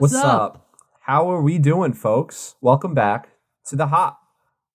What's, What's up? up? How are we doing, folks? Welcome back to the Hop.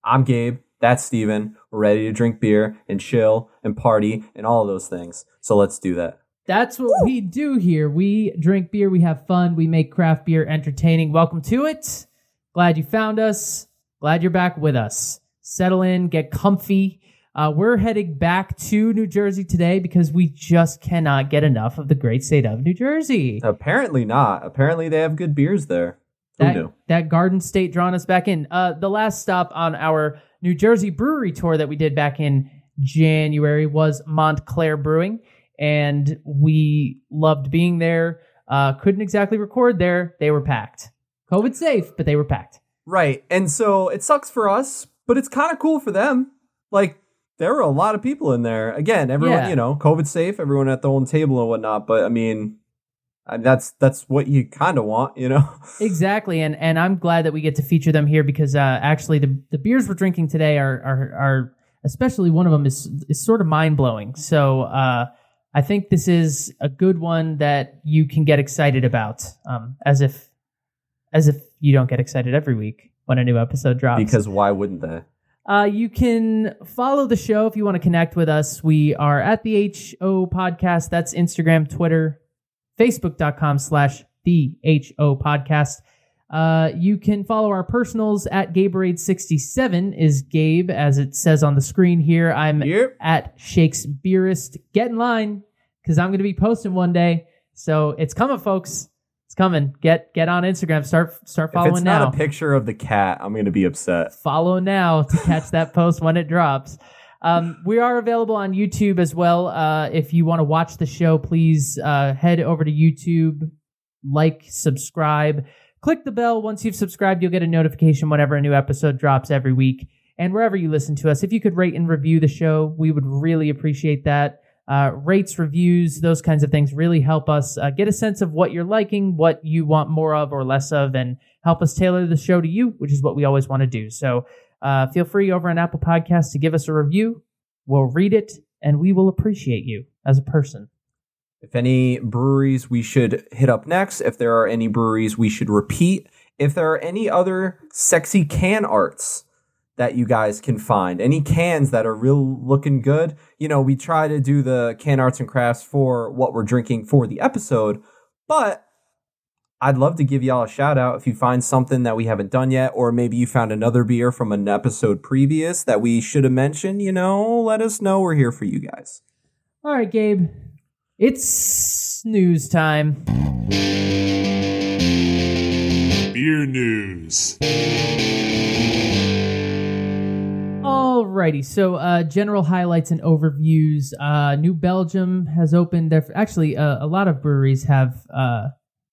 I'm Gabe. That's Stephen. We're ready to drink beer and chill and party and all of those things. So let's do that. That's what we do here. We drink beer, we have fun, we make craft beer entertaining. Welcome to it. Glad you found us. Glad you're back with us. Settle in, get comfy. Uh, we're heading back to New Jersey today because we just cannot get enough of the great state of New Jersey. Apparently not. Apparently they have good beers there. Who that, knew? that Garden State drawing us back in. Uh, the last stop on our New Jersey brewery tour that we did back in January was Montclair Brewing, and we loved being there. Uh, couldn't exactly record there; they were packed. COVID safe, but they were packed. Right. And so it sucks for us, but it's kind of cool for them. Like there were a lot of people in there. Again, everyone, Yeah. you know, COVID safe, everyone at their own table and whatnot. But I mean, I- that's that's what you kind of want, you know. Exactly, and and I'm glad that we get to feature them here because uh, actually the the beers we're drinking today are are are especially one of them is is sort of mind blowing. So uh, I think this is a good one that you can get excited about, um, as if as if you don't get excited every week when a new episode drops. because why wouldn't they? Uh, you can follow the show if you want to connect with us. We are at the Hop podcast. That's Instagram, Twitter, Facebook.com slash the Hop podcast. Uh, you can follow our personals at Gaberade67 is Gabe, as it says on the screen here. I'm Yep. at Shakespeareist. Get in line because I'm going to be posting one day. So it's coming, folks. It's coming. Get get on Instagram. Start start following If it's now not a picture of the cat, I'm gonna be upset. follow now to catch that post when it drops. Um, we are available on YouTube as well. Uh, if you want to watch the show, please uh, head over to YouTube, like, subscribe, click the bell. Once you've subscribed, you'll get a notification whenever a new episode drops every week. And wherever you listen to us, if you could rate and review the show, we would really appreciate that. Uh, rates, reviews, those kinds of things really help us uh, get a sense of what you're liking, what you want more of or less of, and help us tailor the show to you, which is what we always want to do. So uh, feel free over on Apple Podcasts to give us a review. We'll read it and we will appreciate you as a person. If any breweries we should hit up next, if there are any breweries we should repeat, if there are any other sexy can arts that you guys can find, any cans that are real looking good. You know, we try to do the can arts and crafts for what we're drinking for the episode, but I'd love to give y'all a shout out if you find something that we haven't done yet, or maybe you found another beer from an episode previous that we should have mentioned. You know, let us know. We're here for you guys. All right, Gabe. It's news time. Beer news. Alrighty, so uh, general highlights and overviews. Uh, New Belgium has opened their. Actually, uh, a lot of breweries have uh,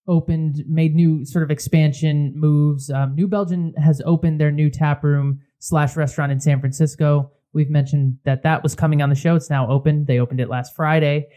opened, made new sort of expansion moves. Um, new Belgium has opened their new tap room slash restaurant in San Francisco. We've mentioned that that was coming on the show. It's now open. They opened it last Friday.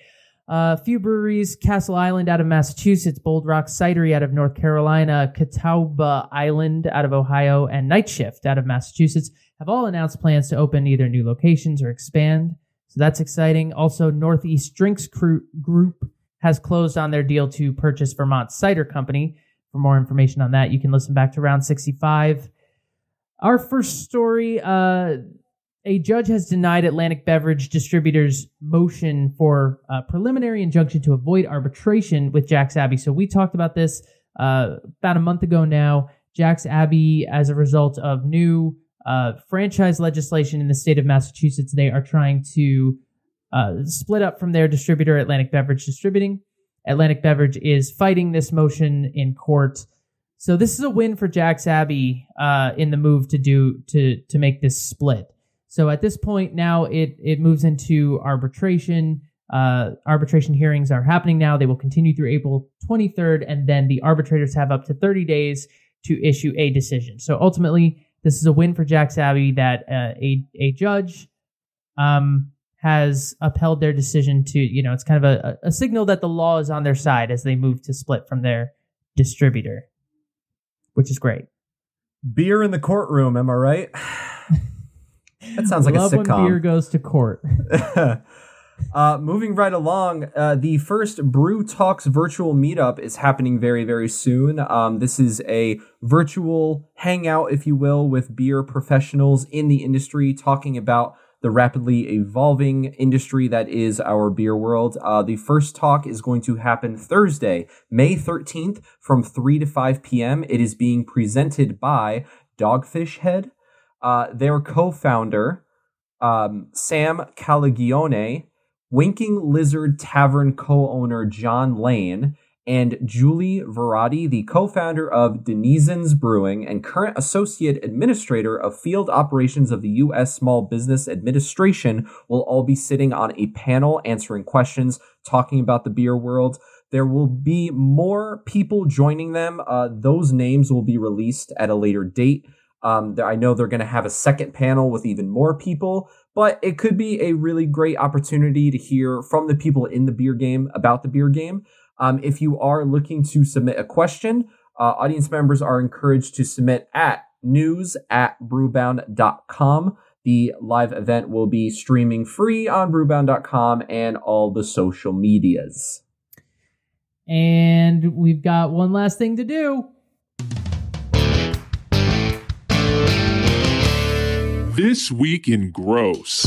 Uh, a few breweries: Castle Island out of Massachusetts, Bold Rock Cidery out of North Carolina, Catawba Island out of Ohio, and Night Shift out of Massachusetts have all announced plans to open either new locations or expand. So that's exciting. Also, Northeast Drinks Group has closed on their deal to purchase Vermont Cider Company. For more information on that, you can listen back to round 65. Our first story uh, a judge has denied Atlantic Beverage Distributors' motion for a preliminary injunction to avoid arbitration with Jack's Abbey. So we talked about this uh, about a month ago now. Jack's Abbey, as a result of new uh, franchise legislation in the state of Massachusetts, they are trying to uh, split up from their distributor, Atlantic Beverage Distributing. Atlantic Beverage is fighting this motion in court. So this is a win for Jack's Abbey uh, in the move to do to to make this split. So at this point now it it moves into arbitration. Uh, arbitration hearings are happening now. They will continue through April 23rd, and then the arbitrators have up to 30 days to issue a decision. So ultimately, this is a win for Jack's Abbey that uh, a a judge um, has upheld their decision to you know it's kind of a, a signal that the law is on their side as they move to split from their distributor, which is great. Beer in the courtroom, am I right? that sounds like Love a when beer goes to court. Uh, moving right along, uh, the first Brew Talks virtual meetup is happening very, very soon. Um, this is a virtual hangout, if you will, with beer professionals in the industry talking about the rapidly evolving industry that is our beer world. Uh, the first talk is going to happen Thursday, May 13th from 3 to 5 p.m. It is being presented by Dogfish Head, uh, their co founder, um, Sam Calagione, Winking Lizard Tavern co owner John Lane, and Julie Verratti, the co founder of Denizen's Brewing and current associate administrator of field operations of the U.S. Small Business Administration, will all be sitting on a panel answering questions, talking about the beer world. There will be more people joining them. Uh, those names will be released at a later date. Um, I know they're going to have a second panel with even more people, but it could be a really great opportunity to hear from the people in the beer game about the beer game. Um, if you are looking to submit a question, uh, audience members are encouraged to submit at news at brewbound.com. The live event will be streaming free on brewbound.com and all the social medias. And we've got one last thing to do. This week in gross.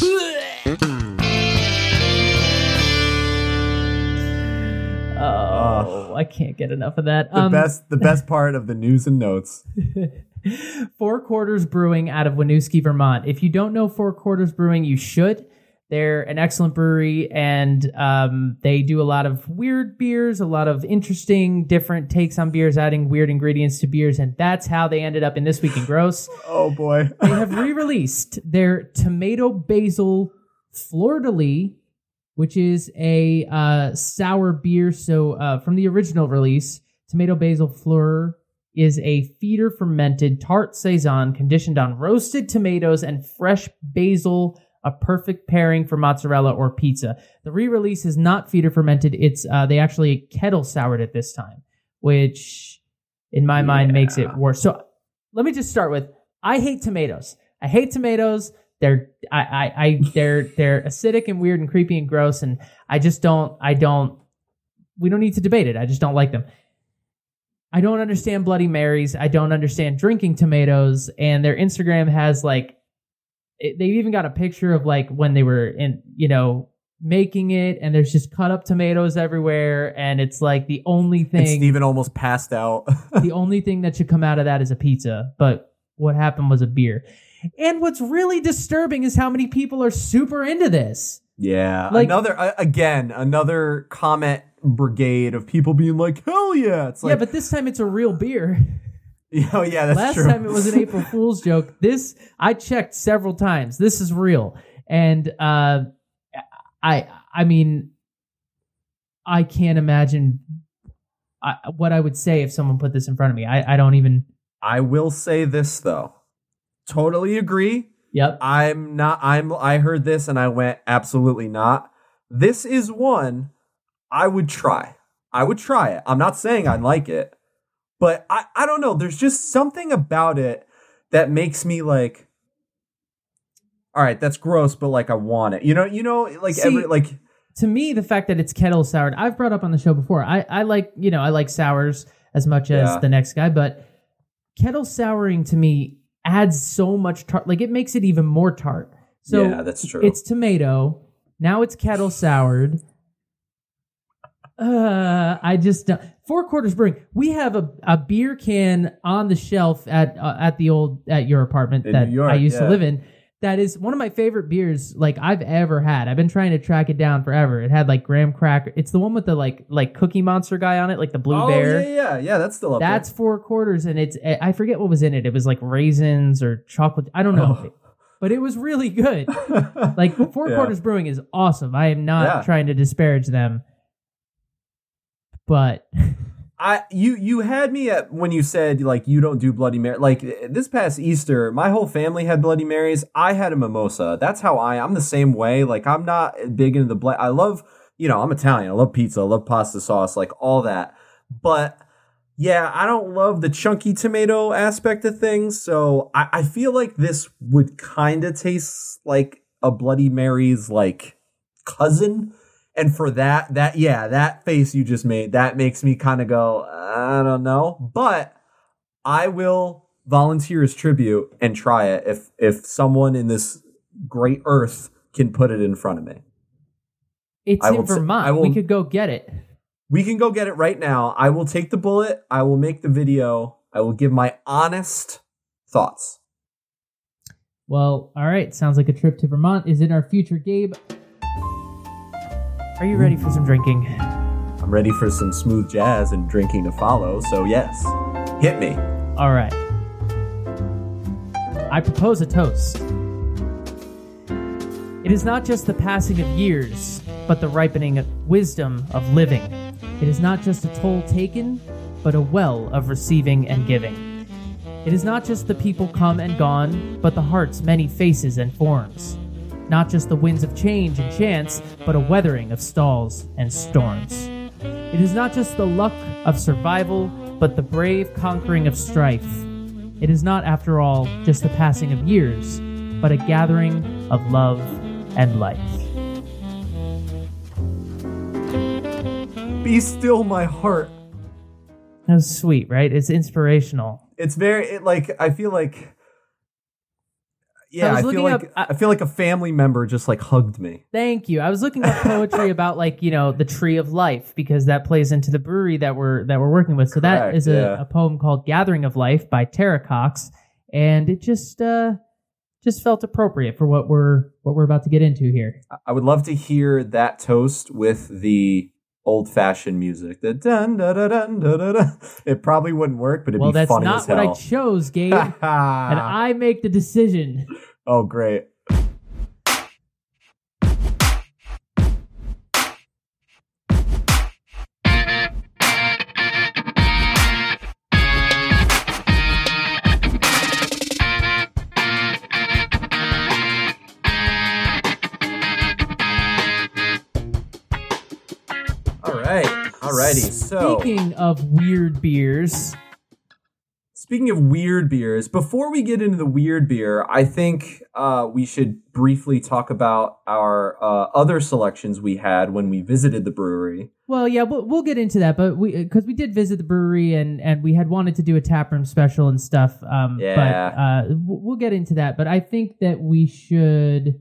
Oh, I can't get enough of that. The Um, best, the best part of the news and notes. Four Quarters Brewing out of Winooski, Vermont. If you don't know Four Quarters Brewing, you should. They're an excellent brewery, and um, they do a lot of weird beers, a lot of interesting, different takes on beers, adding weird ingredients to beers, and that's how they ended up in this week in gross. Oh boy. they have re-released their tomato basil fleur de lis, which is a uh, sour beer. So uh, from the original release, tomato basil fleur is a foeder fermented tart saison conditioned on roasted tomatoes and fresh basil. A perfect pairing for mozzarella or pizza. The re-release is not foeder fermented. It's uh, they actually kettle soured it this time, which in my mind makes it worse. So let me just start with I hate tomatoes. I hate tomatoes. They're I, I, I they're they're acidic and weird and creepy and gross and I just don't I don't we don't need to debate it. I just don't like them. I don't understand Bloody Marys. I don't understand drinking tomatoes. And their Instagram has like it, they've even got a picture of like when they were in you know making it and there's just cut up tomatoes everywhere and it's like the only And thing Stephen almost passed out. the only thing that should come out of that is a pizza. But what happened was a beer. And what's really disturbing is how many people are super into this. yeah. Like- another uh, again, another comment brigade of people being like, "Hell yeah!" It's like, yeah, but this time it's a real beer. oh yeah, that's Last true. time it was an April Fool's joke. This I checked several times. This is real. And uh I I mean I can't imagine I, what I would say if someone put this in front of me. I, I don't even I will say this though. Totally agree. Yep. I'm not I'm I heard this and I went absolutely not. This is one I would try. I would try it. I'm not saying I like it, but I I don't know, there's just something about it that makes me like all right, that's gross, but like I want it. You know, you know, like See, every like to me, the fact that it's kettle soured, I've brought up on the show before. I, I like, you know, I like sours as much as Yeah. the next guy, but kettle souring to me adds so much tart. Like it makes it even more tart. So yeah, that's true. it's tomato. Now it's kettle soured. Uh, I just don't. Four Quarters Brewing. We have a, a beer can on the shelf at uh, at the old at your apartment In that York, I used to live in. That is one of my favorite beers like I've ever had. I've been trying to track it down forever. It had like graham cracker. It's the one with the like like Cookie Monster guy on it, like the blue oh, bear. yeah, yeah, yeah, that's still up That's four quarters, and it's I forget what was in it. It was like raisins or chocolate. I don't know, Oh. but it was really good. Like Four Yeah. Quarters Brewing is awesome. I am not Yeah. trying to disparage them, but I you you had me at when you said like you don't do Bloody Mary. Like this past Easter, my whole family had Bloody Marys. I had a mimosa. That's how I. I'm the same way. Like I'm not big into the blood. I love you know I'm Italian. I love pizza. I love pasta sauce. Like all that. But yeah, I don't love the chunky tomato aspect of things. So I, I feel like this would kind of taste like a Bloody Mary's like cousin. And for that, that yeah, that face you just made, that makes me kind of go, I don't know. But I will volunteer as tribute and try it if if someone in this great earth can put it in front of me. It's in Vermont. Will- we could go get it. We can go get it right now. I will take the bullet. I will make the video. I will give my honest thoughts. Well, all right. Sounds like a trip to Vermont is in our future, Gabe. Are you ready for some drinking? I'm ready for some smooth jazz and drinking to follow. So yes, hit me. All right. I propose a toast. It is not just the passing of years, but the ripening of wisdom of living. It is not just a toll taken, but a well of receiving and giving. It is not just the people come and gone, but the heart's many faces and forms. Not just the winds of change and chance, but a weathering of stalls and storms. It is not just the luck of survival, but the brave conquering of strife. It is not, after all, just the passing of years, but a gathering of love and life. Be still, my heart. That was sweet, right? It's inspirational. It's very it, like I feel like. Yeah, was I, feel like up- I feel like a family member just like hugged me. Thank you. I was looking up poetry about like, you know, the tree of life because that plays into the brewery that we're that we're working with. So that Correct, is a, yeah. a poem called Gathering of Life by Tara Cox. And it just uh just felt appropriate for what we're what we're about to get into here. I- I would love to hear that toast with the old fashioned music. The dun da da dun da da da. It probably wouldn't work, but it'd well, be that's not what I chose, Gabe. and I make the decision. oh, great. So Speaking of weird beers, Speaking of weird beers, before we get into the weird beer, I think uh, we should briefly talk about our uh, other selections we had when we visited the brewery. well, yeah, we'll, we'll get into that, but we because we did visit the brewery and and we had wanted to do a taproom special and stuff. Um, Yeah. but uh, we'll get into that. But I think that we should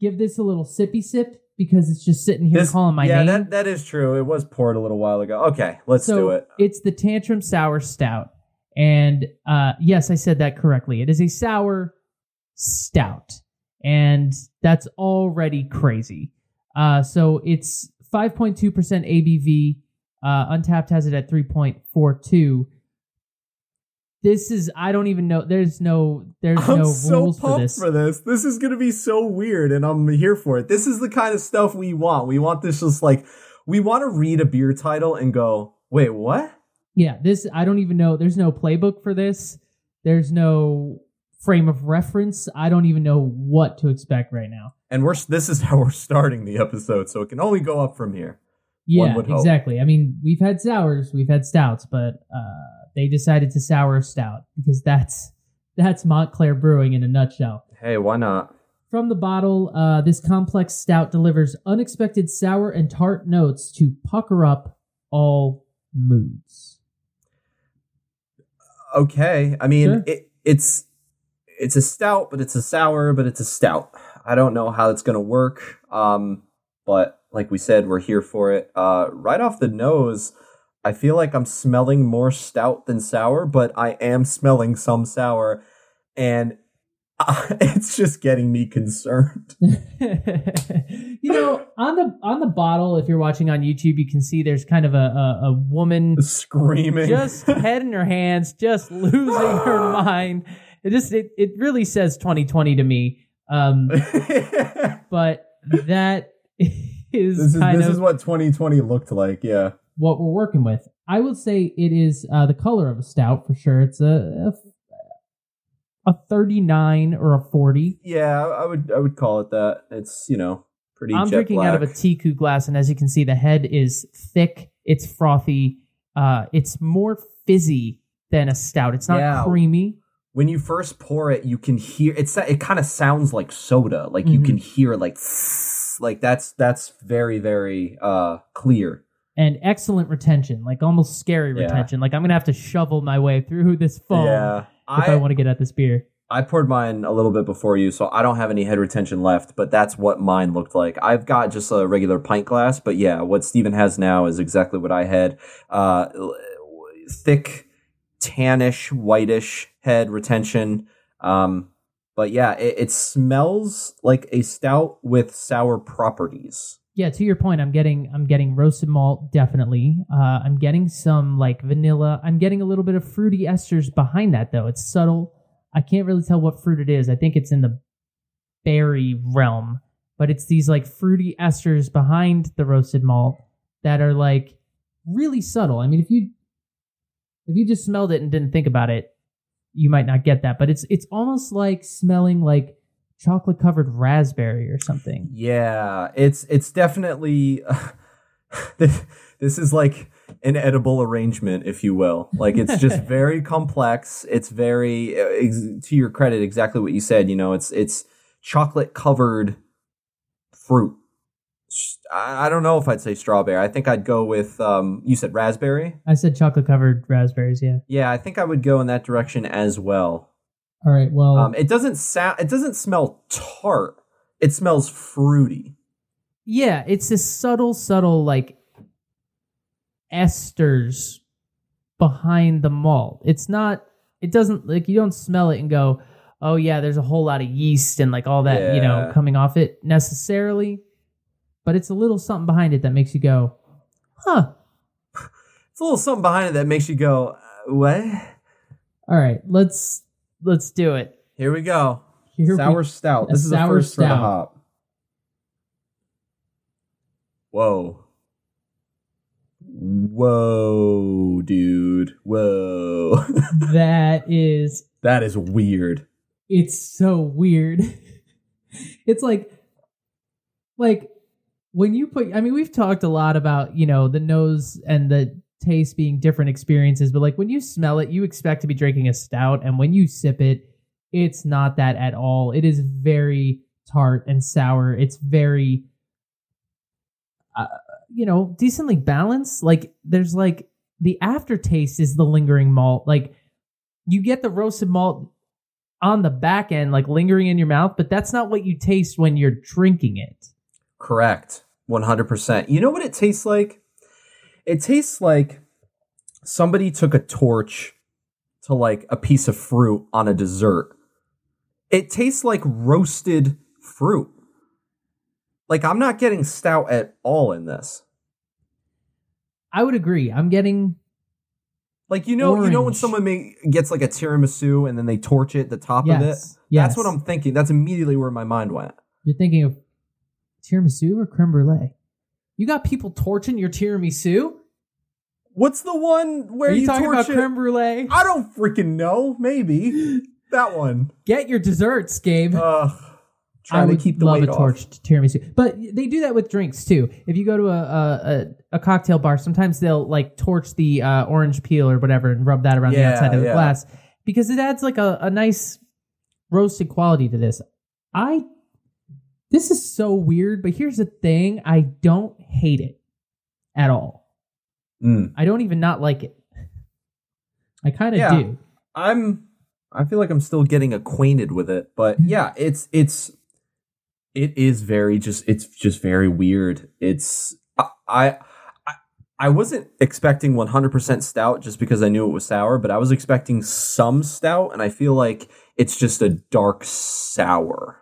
give this a little sippy sip because it's just sitting here This- calling my yeah, name. that that is true. It was poured a little while ago. Okay, let's so do it. it's the Tantrum Sour Stout, and uh, yes, I said that correctly. It is a sour stout, and that's already crazy. Uh, so it's 5.2% ABV. Uh, Untappd has it at 3.42. This is I don't even know. There's no there's I'm no so rules for this. for this. This is gonna be so weird, and I'm here for it. This is the kind of stuff we want. We want this just like we want to read a beer title and go, wait, what? Yeah, this I don't even know. There's no playbook for this. There's no frame of reference. I don't even know what to expect right now. And we're this is how we're starting the episode, so it can only go up from here. Yeah, exactly. I mean, we've had sours, we've had stouts, but uh, they decided to sour stout because that's that's Montclair Brewing in a nutshell. Hey, why not? From the bottle, uh, this complex stout delivers unexpected sour and tart notes to pucker up all moods. Okay, I mean Sure. it, it's it's a stout, but it's a sour, but it's a stout. I don't know how it's gonna work. Um, but like we said, we're here for it. Uh, right off the nose, I feel like I'm smelling more stout than sour, but I am smelling some sour, and uh, it's just getting me concerned. you know, on the on the bottle, if you're watching on YouTube, you can see there's kind of a a, a woman Screaming, just head in her hands, just losing her mind. It just it, it really says 2020 to me. Um, but that is is kind this of is what 2020 looked like. Yeah. What we're working with. I would say it is uh, the color of a stout for sure. It's a, a a 39 or a 40. Yeah, I would I would call it that. It's you know pretty. I'm drinking black. out of a Teku glass, and as you can see, the head is thick. It's frothy. Uh, it's more fizzy than a stout. It's not Yeah. creamy. When you first pour it, you can hear it's. It kind of sounds like soda. Like you Mhm. can hear like Like that's that's very very uh clear. And excellent retention, like almost scary Yeah. retention. Like I'm gonna have to shovel my way through this foam yeah. if I, want to get at this beer. I poured mine a little bit before you, so I don't have any head retention left, but that's what mine looked like. I've got just a regular pint glass, but yeah, what Stephen has now is exactly what I had. Uh, thick, tannish, whitish head retention. Um, but yeah, it, it smells like a stout with sour properties. Yeah, to your point, I'm getting I'm getting roasted malt definitely. Uh, I'm getting some like vanilla. I'm getting a little bit of fruity esters behind that though. It's subtle. I can't really tell what fruit it is. I think it's in the berry realm, but it's these like fruity esters behind the roasted malt that are like really subtle. I mean, if you if you just smelled it and didn't think about it, you might not get that. But it's it's almost like smelling like chocolate covered raspberry or something. Yeah, it's it's definitely this, this is like an edible arrangement, if you will. Like it's just very complex. It's very uh, ex- to your credit, exactly what you said. You know, it's it's chocolate covered fruit. I don't know if I'd say strawberry. I think I'd go with um, you said raspberry. I said chocolate covered raspberries, yeah. Yeah, I think I would go in that direction as well. All right, well, Um, it doesn't sound. It doesn't smell tart. It smells fruity. yeah, it's this subtle, subtle like esters behind the malt. It's not. It doesn't like you don't smell it and go, oh yeah, there's a whole lot of yeast and like all that you know coming off it necessarily. But it's a little something behind it that makes you go, huh. It's a little something behind it that makes you go, uh, what? All right, let's let's do it. Here we go. Here we- sour stout. This is the first for the stout. hop. Whoa. Whoa, dude. Whoa. that is that is weird. it's so weird. it's like like when you put I mean we've talked a lot about, you know, the nose and the taste being different experiences, but like when you smell it, you expect to be drinking a stout and when you sip it, it's not that at all. It is very tart and sour. It's very uh, you know, decently balanced. Like there's like the aftertaste is the lingering malt. Like you get the roasted malt on the back end, like lingering in your mouth, but that's not what you taste when you're drinking it. Correct. 100%. You know what it tastes like? It tastes like somebody took a torch to like a piece of fruit on a dessert. It tastes like roasted fruit. Like I'm not getting stout at all in this. I would agree. I'm getting Like you know, you know when someone may, gets like a tiramisu and then they torch it the top of it. yes, yes. That's what I'm thinking. That's immediately where my mind went. You're thinking of tiramisu or creme brulee. You got people torching your tiramisu. What's the one where Are you, you, talking torch about it? creme brulee? I don't freaking know. Maybe that one. Get your desserts, Gabe. I to would keep the love a torched tiramisu, but they do that with drinks too. If you go to a a, a, cocktail bar, sometimes they'll like torch the uh, orange peel or whatever and rub that around the outside of the yeah. glass because it adds like a, a nice roasted quality to this. I this is so weird, but here's the thing: I don't hate it at all. Mm. I don't even not like it. I kind of Yeah. do. I'm. I feel like I'm still getting acquainted with it, but yeah, it's it's it is very just it's just very weird. It's I I I- I wasn't expecting 100% stout just because I knew it was sour, but I was expecting some stout, and I feel like it's just a dark sour.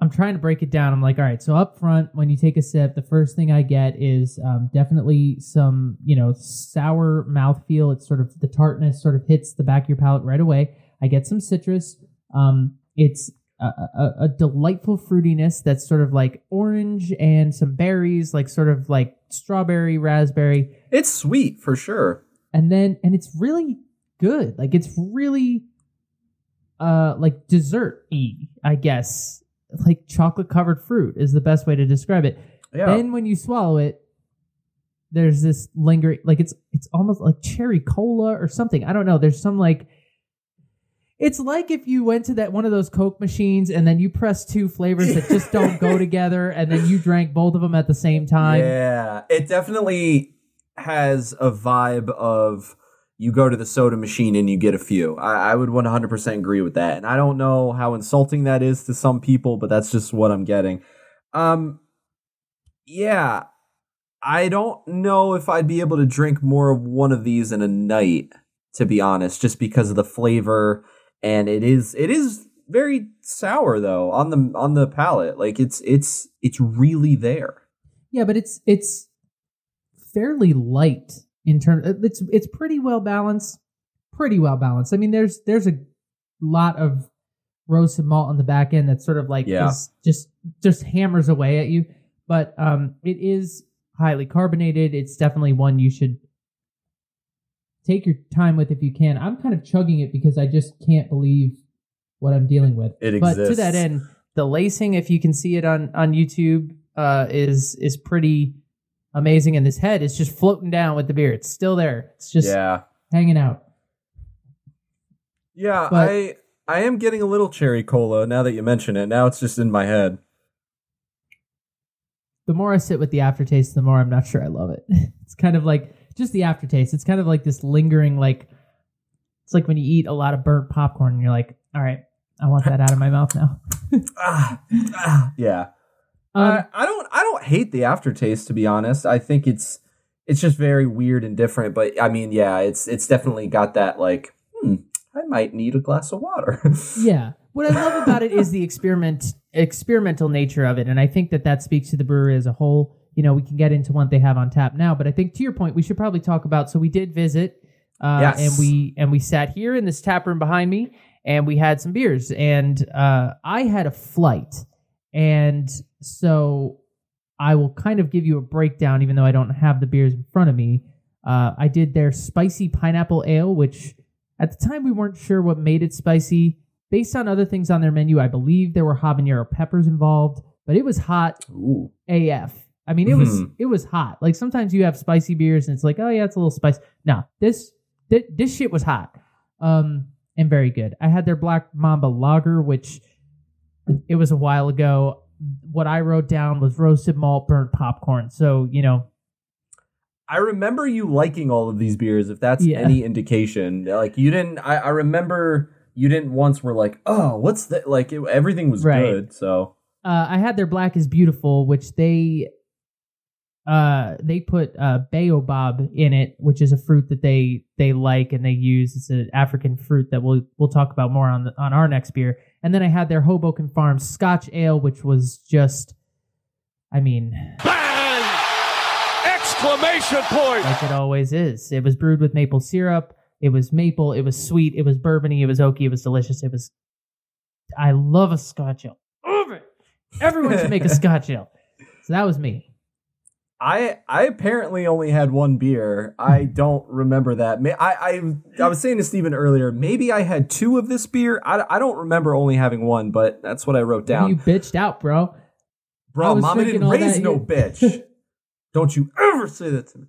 I'm trying to break it down. I'm like, all right, so up front, when you take a sip, the first thing I get is um, definitely some, you know, sour mouthfeel. It's sort of the tartness sort of hits the back of your palate right away. I get some citrus. Um, it's a, a, a delightful fruitiness that's sort of like orange and some berries, like sort of like strawberry, raspberry It's sweet for sure. and then and it's really good like it's really uh like dessert y i guess like chocolate covered fruit is the best way to describe it Yeah. then when you swallow it there's this lingering like it's it's almost like cherry cola or something i don't know there's some like It's like if you went to that one of those Coke machines and then you press two flavors that just don't go together, and then you drank both of them at the same time. Yeah, it definitely has a vibe of you go to the soda machine and you get a few. I, I would 100% agree with that. And I don't know how insulting that is to some people, but that's just what I'm getting. Um, yeah, I don't know if I'd be able to drink more of one of these in a night, to be honest, just because of the flavor. And it is, it is very sour though on the on the palate. Like it's it's it's really there. Yeah, but it's it's fairly light in terms. It's it's pretty well balanced. Pretty well balanced. I mean, there's there's a lot of roasted malt on the back end that sort of like Yeah. is just just hammers away at you. But um, it is highly carbonated. It's definitely one you should take your time with if you can. I'm kind of chugging it because I just can't believe what I'm dealing with. It But to that end, the lacing, if you can see it on on YouTube, uh, is is pretty amazing. And this head is just floating down with the beer. It's still there. It's just yeah. hanging out. Yeah, But- I I am getting a little cherry cola now that you mention it. Now it's just in my head. The more I sit with the aftertaste, the more I'm not sure I love it. It's kind of like just the aftertaste. It's kind of like this lingering, like it's like when you eat a lot of burnt popcorn and you're like, all right, I want that out of my mouth now. ah, ah, yeah. Um, I, I don't I don't hate the aftertaste to be honest. I think it's it's just very weird and different. But I mean, yeah, it's it's definitely got that like, hmm, I might need a glass of water. Yeah. What I love about it is the experiment experimental nature of it, and I think that that speaks to the brewery as a whole. You know, we can get into what they have on tap now, but I think to your point, we should probably talk about. So we did visit, uh, Yes. and we and we sat here in this tap room behind me, and we had some beers, and uh, I had a flight, and so I will kind of give you a breakdown, even though I don't have the beers in front of me. Uh, I did their spicy pineapple ale, which at the time we weren't sure what made it spicy. Based on other things on their menu, I believe there were habanero peppers involved, but it was hot Ooh. AF. I mean, it was Mhm. it was hot. Like sometimes you have spicy beers and it's like, oh yeah, it's a little spice. No, this this, this shit was hot, um, and very good. I had their Black Mamba Lager, which it was a while ago. What I wrote down was roasted malt, burnt popcorn. So you know, I remember you liking all of these beers, if that's Yeah. any indication. Like you didn't. I, I remember you didn't once were like, oh, what's that? Like it, everything was Right. good. So uh, I had their Black is Beautiful, which they uh they put uh baobab in it, which is a fruit that they they like and they use. It's an African fruit that we'll we'll talk about more on the, on our next beer. And then I had their Hoboken Farms Scotch Ale, which was just, I mean, Bang! Exclamation point! like it always is. It was brewed with maple syrup. It was maple. It was sweet. It was bourbony. It was oaky. It was delicious. It was. I love a Scotch ale. Love it. Everyone should make a Scotch ale. So that was me. I I apparently only had one beer. I don't remember that. I I I was saying to Stephen earlier, maybe I had two of this beer. I, I don't remember only having one, but that's what I wrote down. You bitched out, bro. Bro, mama didn't raise no here. bitch. Don't you ever say that to me.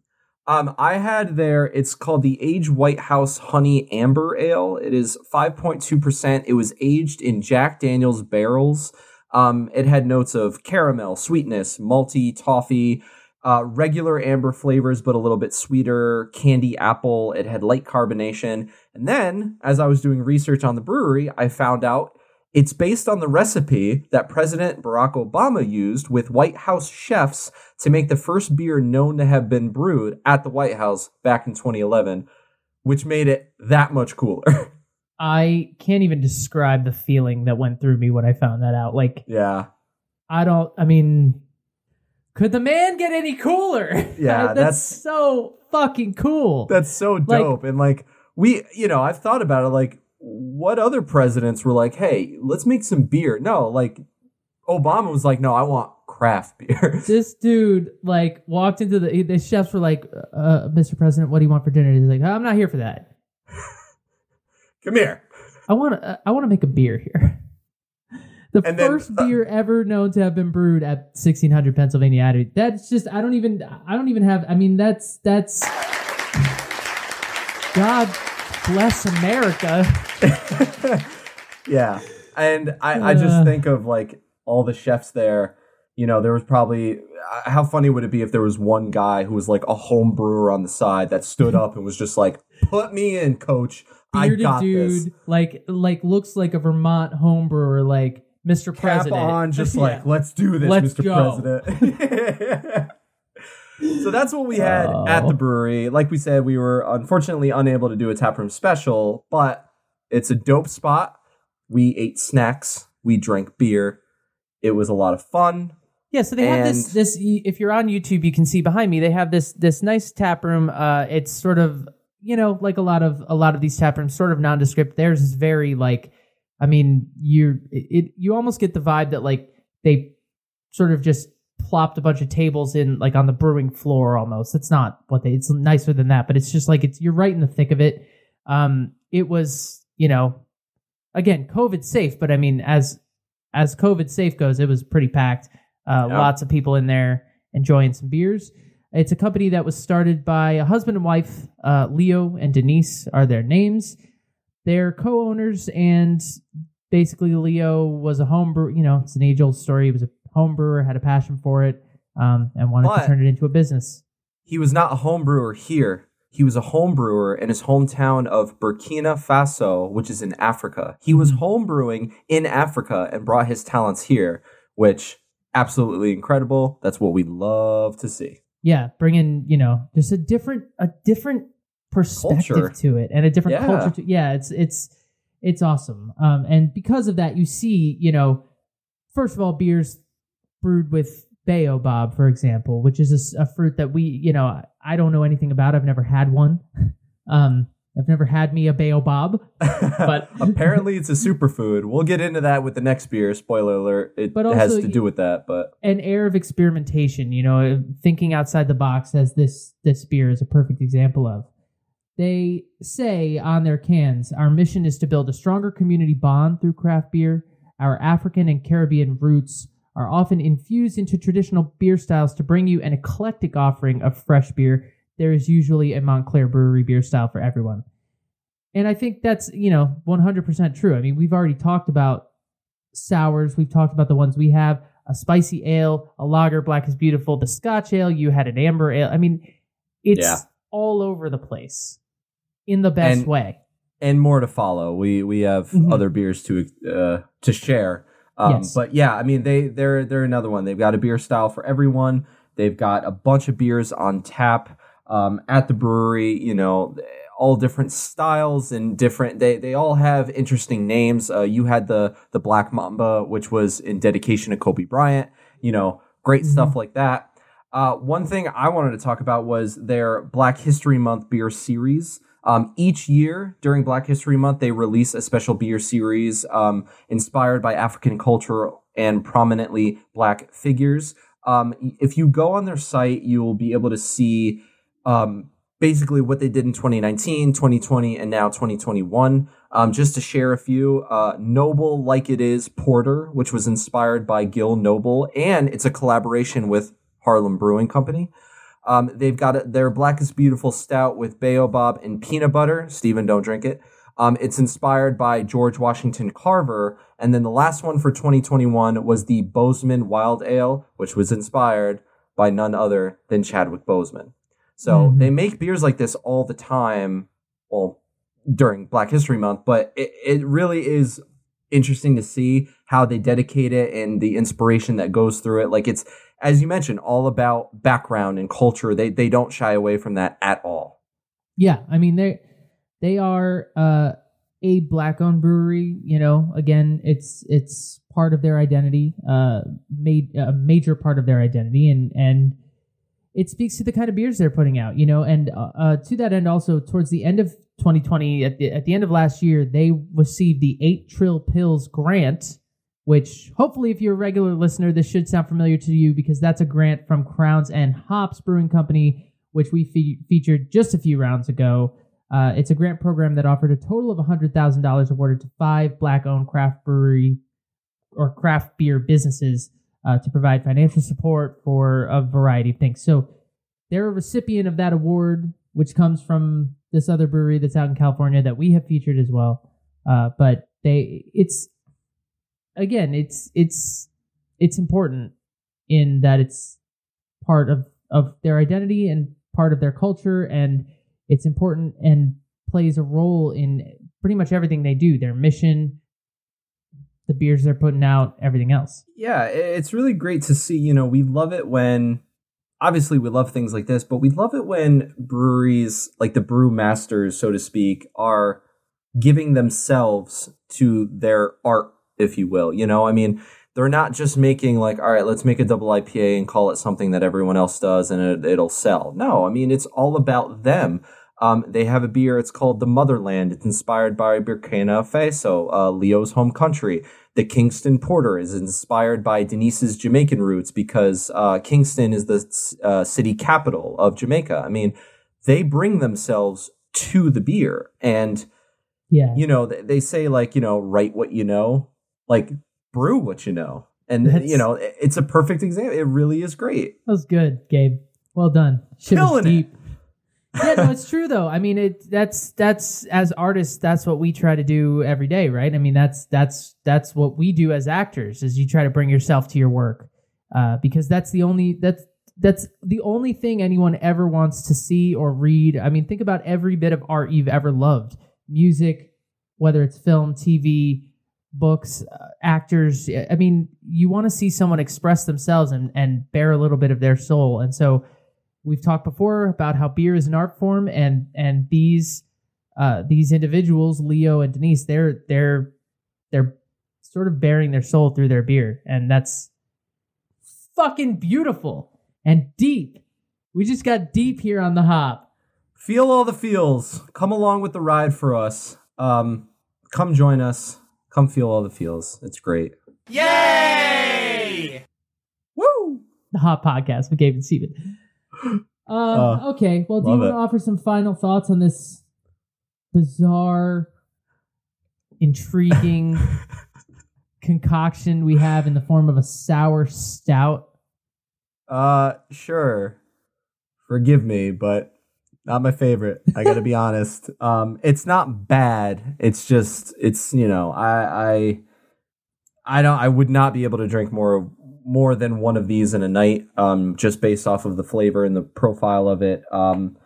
Um, I had there. It's called the Age White House Honey Amber Ale. It is five point two percent. It was aged in Jack Daniel's barrels. Um, it had notes of caramel, sweetness, malty, toffee, uh, regular amber flavors, but a little bit sweeter, candy apple. It had light carbonation. And then, as I was doing research on the brewery, I found out it's based on the recipe that President Barack Obama used with White House chefs to make the first beer known to have been brewed at the White House back in 2011, which made it that much cooler. I can't even describe the feeling that went through me when I found that out. Like, yeah. I don't, I mean, could the man get any cooler? Yeah, that's, that's- so fucking cool. That's so dope. and like, we, you know, I've thought about it. Like, what other presidents were like, hey, let's make some beer? No, like, Obama was like, no, I want craft beer. this dude like walked into the the chefs were like, uh, "Mr. President, what do you want for dinner?" He's like, "I'm not here for that. Come here. I want to. I want to make a beer here." The And then, first uh, beer ever known to have been brewed at 1600 Pennsylvania Avenue. That's just. I don't even. I don't even have. I mean, that's that's. God bless America. yeah, and I, I just Uh. think of like all the chefs there. You know, there was probably uh, how funny would it be if there was one guy who was like a home brewer on the side that stood up and was just like, "Put me in, coach. I got dude, this." like like looks like a Vermont home brewer, like Mr. Cap President. on, just Yeah. like, let's do this, Let's Mr. go. President. so that's what we had Oh. at the brewery. Like we said, we were unfortunately unable to do a taproom special, but it's a dope spot. We ate snacks, we drank beer. It was a lot of fun. Yeah, so they have this this if you're on YouTube you can see behind me they have this this nice tap room uh it's sort of you know like a lot of a lot of these tap rooms sort of nondescript theirs is very like I mean you're it you almost get the vibe that like they sort of just plopped a bunch of tables in like on the brewing floor almost it's not what they it's nicer than that but it's just like it's you're right in the thick of it um it was you know again covid safe but I mean as as covid safe goes it was pretty packed uh, Yeah. Lots of people in there enjoying some beers. It's a company that was started by a husband and wife. Uh, Leo and Denise are their names. They're co-owners, and basically Leo was a home brewer. You know, it's an age-old story. He was a home brewer, had a passion for it, um, and wanted But- to turn it into a business. He was not a home brewer here. He was a home brewer in his hometown of Burkina Faso, which is in Africa. He was home brewing in Africa and brought his talents here, which absolutely incredible. That's what we love to see. Yeah, bringing you know just a different a different perspective Culture. to it and a different Yeah. culture to yeah it's it's it's awesome um and because of that you see you know first of all beers brewed with baobab for example which is a fruit that we you know I- don't know anything about i've never had one um i've never had me a baobab But- apparently it's a superfood. We'll get into that with the next beer. Spoiler alert. It But has to do with that, but an air of experimentation you know thinking outside the box as this this beer is a perfect example of they say on their cans our mission is to build a stronger community bond through craft beer. Our african and caribbean roots are often infused into traditional beer styles to bring you an eclectic offering of fresh beer. There is usually a montclair brewery beer style for everyone. And i think that's you know 100% true. I mean we've already talked about sours. We've talked about the ones we have. A spicy ale, a lager, black is beautiful, the Scotch ale, you had an amber ale. I mean, it's Yeah. all over the place in the best And- way. and more to follow. We we have Mhm. other beers to uh, to share. Um, Yes. But yeah, I mean they they're they're another one. They've got a beer style for everyone. They've got a bunch of beers on tap um, at the brewery. You know, all different styles and different. They they all have interesting names. Uh, you had the the Black Mamba, which was in dedication to Kobe Bryant. You know, great stuff like that. Uh, one thing I wanted to talk about was their Black History Month beer series. Um, each year during Black History Month, they release a special beer series um, inspired by African culture and prominently Black figures. Um, if you go on their site, you will be able to see um, basically what they did in 2019, 2020, and now 2021. Um, just to share a few, uh, Noble Like It Is Porter, which was inspired by Gil Noble, and it's a collaboration with Harlem Brewing Company. Um, they've got a, their Black is Beautiful Stout with Baobab and peanut butter. Stephen, don't drink it. Um, it's inspired by George Washington Carver. And then the last one for 2021 was the Boseman Wild Ale, which was inspired by none other than Chadwick Boseman. So Mhm. they make beers like this all the time. Well, during Black History Month, but it, it really is interesting to see how they dedicate it and the inspiration that goes through it. Like it's, as you mentioned, all about background and culture. They they don't shy away from that at all. Yeah, I mean they they are uh, a black owned brewery. You know, again, it's it's part of their identity, uh, made a major part of their identity, and and it speaks to the kind of beers they're putting out. You know, and uh, uh, to that end, also towards the end of 2020, at the at the end of last year, they received the Eight Trill Pils grant. Which hopefully, if you're a regular listener, this should sound familiar to you because that's a grant from Crowns and Hops Brewing Company, which we fe- featured just a few rounds ago. Uh, it's a grant program that offered a total of $100,000 awarded to five black owned craft brewery or craft beer businesses uh, to provide financial support for a variety of things. So they're a recipient of that award, which comes from this other brewery that's out in California that we have featured as well. Uh, but they, it's again, it's it's it's important in that it's part of of their identity and part of their culture, and it's important and plays a role in pretty much everything they do. Their mission, the beers they're putting out, everything else. Yeah, it's really great to see. You know, we love it when obviously we love things like this, but we love it when breweries, like the brew masters, so to speak, are giving themselves to their art, if you will. You know, I mean, they're not just making like, all right, let's make a double IPA and call it something that everyone else does and it, will sell. No, I mean, it's all about them. Um, they have a beer. It's called the Motherland. It's inspired by Burkina Faso, uh, Leo's home country. The Kingston Porter is inspired by Denise's Jamaican roots because uh, Kingston is the uh, city capital of Jamaica. I mean, they bring themselves to the beer, and yeah, you know, they, they say like you know, write what you know, like brew what you know, and That's, you know, it's a perfect example. It really is great. That was good, Gabe. Well done. Shit Killing deep. It yeah, no, it's true though. I mean, it that's that's as artists, that's what we try to do every day, right? I mean, that's that's that's what we do as actors is you try to bring yourself to your work, uh, because that's the only that's that's the only thing anyone ever wants to see or read. I mean, think about every bit of art you've ever loved, music, whether it's film, TV, books, uh, actors. I mean, you want to see someone express themselves and and bear a little bit of their soul, and so we've talked before about how beer is an art form, and and these uh, these individuals, Leo and Denise, they're they're they're sort of bearing their soul through their beer, and that's fucking beautiful and deep. We just got deep here on the hop. Feel all the feels. Come along with the ride for us. Um, come join us. Come feel all the feels. It's great. Yay! Woo! The Hop Podcast with Gabe and Stephen. Uh, uh, okay. Well, do you want to offer some final thoughts on this bizarre, intriguing concoction we have in the form of a sour stout? Uh, sure. Forgive me, but not my favorite. I got to be honest. Um, it's not bad. It's just it's you know I I I don't I would not be able to drink more more than one of these in a night, um, just based off of the flavor and the profile of it. Um,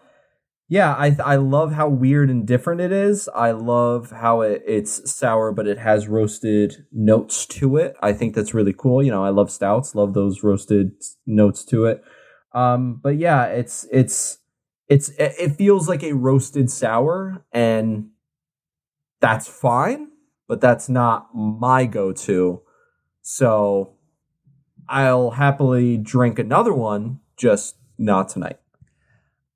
yeah, I I love how weird and different it is. I love how it, it's sour, but it has roasted notes to it. I think that's really cool. You know, I love stouts, love those roasted notes to it. Um, but yeah, it's it's it's it feels like a roasted sour, and that's fine. But that's not my go-to. So I'll happily drink another one, just not tonight.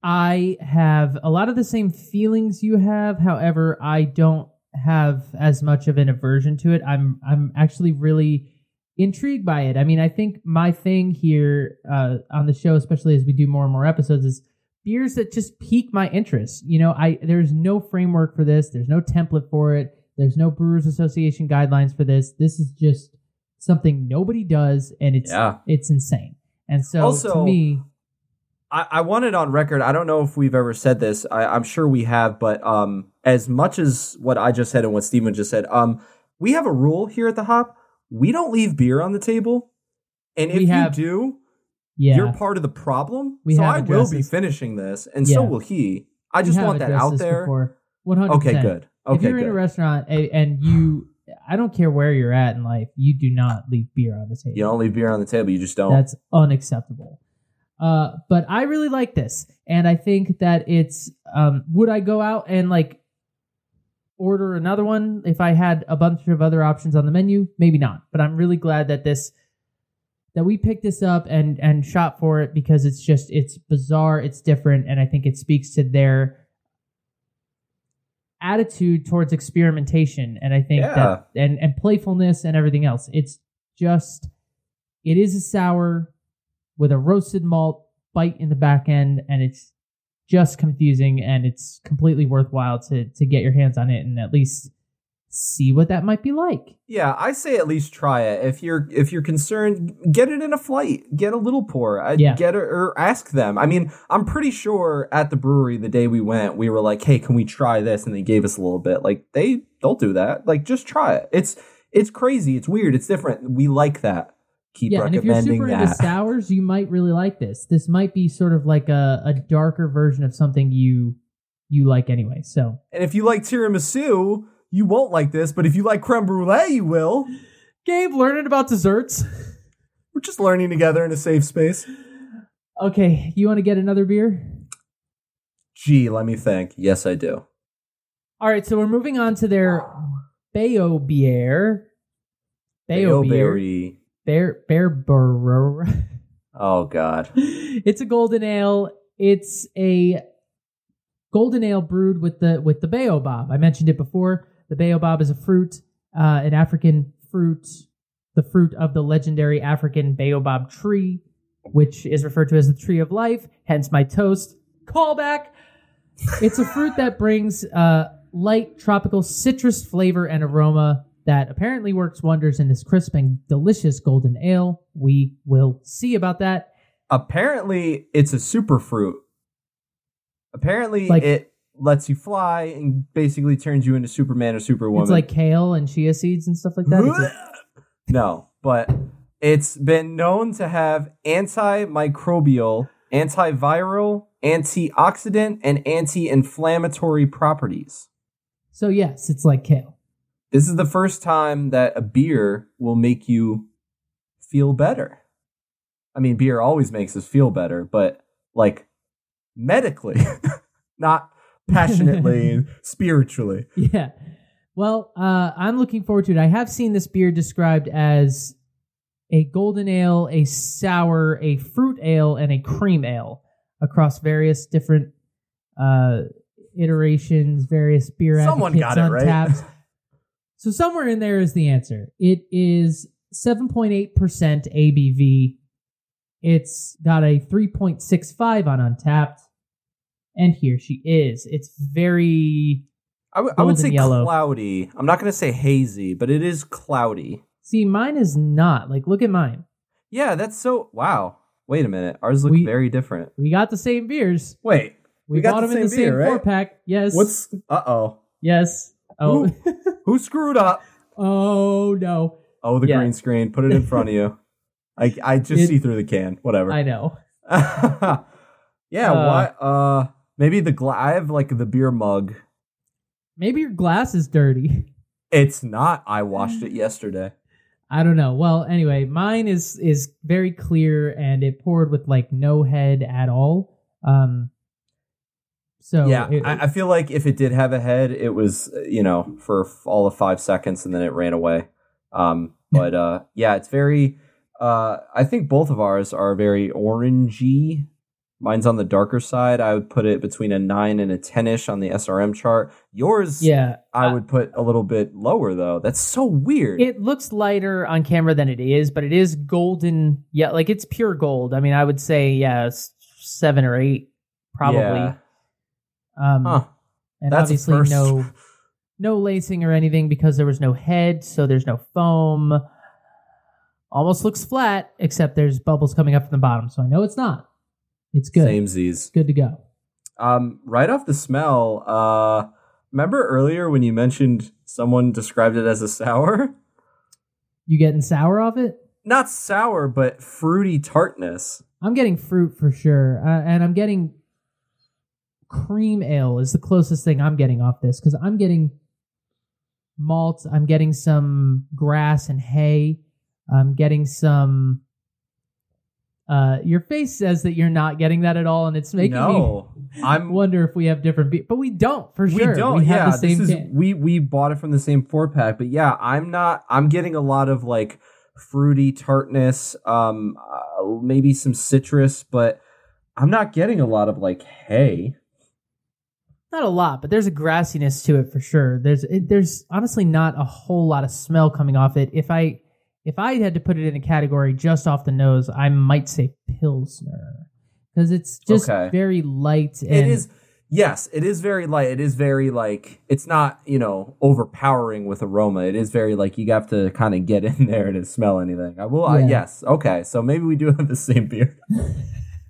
I have a lot of the same feelings you have. However, I don't have as much of an aversion to it. I'm I'm actually really intrigued by it. I mean, I think my thing here uh, on the show, especially as we do more and more episodes, is beers that just pique my interest. You know, I there's no framework for this. There's no template for it. There's no Brewers Association guidelines for this. This is just something nobody does, and it's yeah. it's insane. And so also, to me, I, I want it on record. I don't know if we've ever said this. I, am sure we have, but um, as much as what I just said and what Stephen just said, um, we have a rule here at the Hop. We don't leave beer on the table, and if have, you do, yeah. you're part of the problem. We so I will be finishing this, and yeah. so will he. I just want that out there. One hundred. Okay, good. Okay, if you're good. in a restaurant and you I don't care where you're at in life, you do not leave beer on the table. You don't leave beer on the table. You just don't. That's unacceptable. Uh, but I really like this, and I think that it's. Um, would I go out and like order another one if I had a bunch of other options on the menu? Maybe not. But I'm really glad that this that we picked this up and and shot for it because it's just it's bizarre, it's different, and I think it speaks to their attitude towards experimentation and i think yeah. that and and playfulness and everything else it's just it is a sour with a roasted malt bite in the back end and it's just confusing and it's completely worthwhile to to get your hands on it and at least see what that might be like. Yeah, I say at least try it. If you're if you're concerned, get it in a flight. Get a little pour. I Yeah. Get it or ask them. I mean, I'm pretty sure at the brewery the day we went, we were like, "Hey, can we try this?" And they gave us a little bit. Like they they'll do that. Like just try it. It's it's crazy. It's weird. It's different. We like that. Keep yeah, and if you're super into that. sours, you might really like this. This might be sort of like a, a darker version of something you you like anyway. So and if you like tiramisu, you won't like this. But if you like creme brulee, you will. Gabe, learning about desserts. We're just learning together in a safe space. Okay, you want to get another beer? Gee, let me think. Yes, I do. All right, so we're moving on to their Bayo beer. Bayo beer. Bayberry. Bear Bear Burr. Oh God. it's a golden ale. It's a golden ale brewed with the with the baobab. I mentioned it before. The baobab is a fruit, uh, an African fruit, the fruit of the legendary African baobab tree, which is referred to as the tree of life. Hence my toast. Callback. It's a fruit that brings uh, light tropical citrus flavor and aroma that apparently works wonders in this crisp and delicious golden ale. We will see about that. Apparently, it's a super fruit. Apparently, Like- it lets you fly and basically turns you into Superman or Superwoman. It's like kale and chia seeds and stuff like that. No, but it's been known to have antimicrobial, antiviral, antioxidant, and anti-inflammatory properties. so yes, it's like kale. This is the first time that a beer will make you feel better. I mean, beer always makes us feel better, but like medically, not passionately and spiritually. Yeah. Well, uh, I'm looking forward to it. I have seen this beer described as a golden ale, a sour, a fruit ale, and a cream ale across various different uh, iterations, various beer Someone got it right. taps. So somewhere in there is the answer. It is 7.8% ABV. It's got a 3.65 on Untappd. And here she is. It's very I would- I would say yellow. cloudy. I'm not going to say hazy, but it is cloudy. See, mine is not. Like, look at mine. Yeah, that's so. Wow. Wait a minute. Ours look We- very different. We got the same beers. Wait. We, We got bought the them in the same beer, right? four pack. Yes. What's. Uh oh. Yes. Oh. Who screwed up? oh no. Oh, the Yeah. green screen. Put it in front of you. I, I just It- see through the can. Whatever. I know. yeah, Uh, why? Uh, maybe the gla- I have like the beer mug. Maybe your glass is dirty. It's not. I washed it yesterday. I don't know. Well, anyway, mine is is very clear and it poured with like no head at all. Um. So yeah, it- I, I feel like if it did have a head, it was uh, you know for all of five seconds and then it ran away. Um, but uh, yeah, it's very. Uh, I think both of ours are very orangey. Mine's on the darker side. I would put it between a nine and a ten ish on the SRM chart. Yours, yeah, I would put a little bit lower though. That's so weird. It looks lighter on camera than it is, but it is golden. Yeah, like it's pure gold. I mean, I would say yeah, seven or eight, probably. Yeah. Um, Huh. and That's obviously no no lacing or anything because there was no head, so there's no foam. Almost looks flat, except there's bubbles coming up from the bottom. So I know it's not. It's good. Same Z's. Good to go. Um, right off the smell, uh, remember earlier when you mentioned someone described it as a sour? You getting sour off it? Not sour, but fruity tartness. I'm getting fruit for sure, uh, and I'm getting cream ale is the closest thing I'm getting off this because I'm getting malt. I'm getting some grass and hay. I'm getting some. Uh, your face says that you're not getting that at all, and it's making no, me I'm. wonder if we have different. Be- but we don't for sure. We don't. We have yeah, the same this is can. we we bought it from the same four pack, but yeah, I'm not. I'm getting a lot of like fruity tartness, um, uh, maybe some citrus, but I'm not getting a lot of like hay. Not a lot, but there's a grassiness to it for sure. There's it, there's honestly not a whole lot of smell coming off it. If I if I had to put it in a category just off the nose, I might say pilsner because it's just Okay. very light. And It is. Yes, it is very light. It is very like it's not you know overpowering with aroma. It is very like you have to kind of get in there to smell anything. I will. I, Yeah. yes. Okay. So maybe we do have the same beer.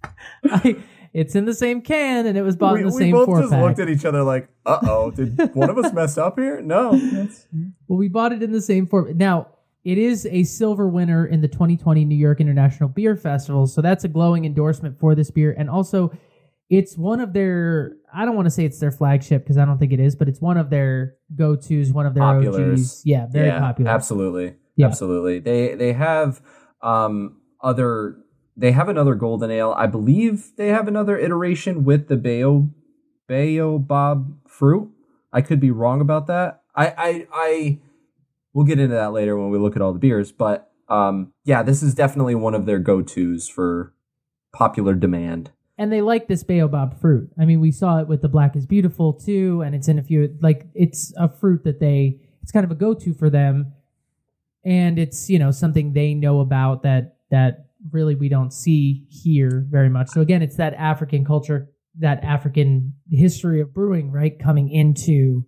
I, it's in the same can and it was bought we in the we same both four just pack. looked at each other like, uh oh, did one of us mess up here? No. That's- Well, we bought it in the same form. Now, it is a silver winner in the 2020 New York International Beer Festival, so that's a glowing endorsement for this beer. And also, it's one of their, I don't want to say it's their flagship because I don't think it is, but it's one of their go tos, one of their Populars. OGs. Yeah, very yeah, popular. Absolutely. Yeah. Absolutely. They they have um other they have another golden ale. I believe they have another iteration with the Bayo Baobab fruit. I could be wrong about that. I I I we'll get into that later when we look at all the beers, but um yeah, this is definitely one of their go-tos for popular demand. and they like this baobab fruit. I mean, we saw it with the Black is Beautiful too, and it's in a few, like, it's a fruit that they, it's kind of a go to for them. And it's, you know, something they know about that, that really we don't see here very much. So again, it's that African culture, that African history of brewing, right, coming into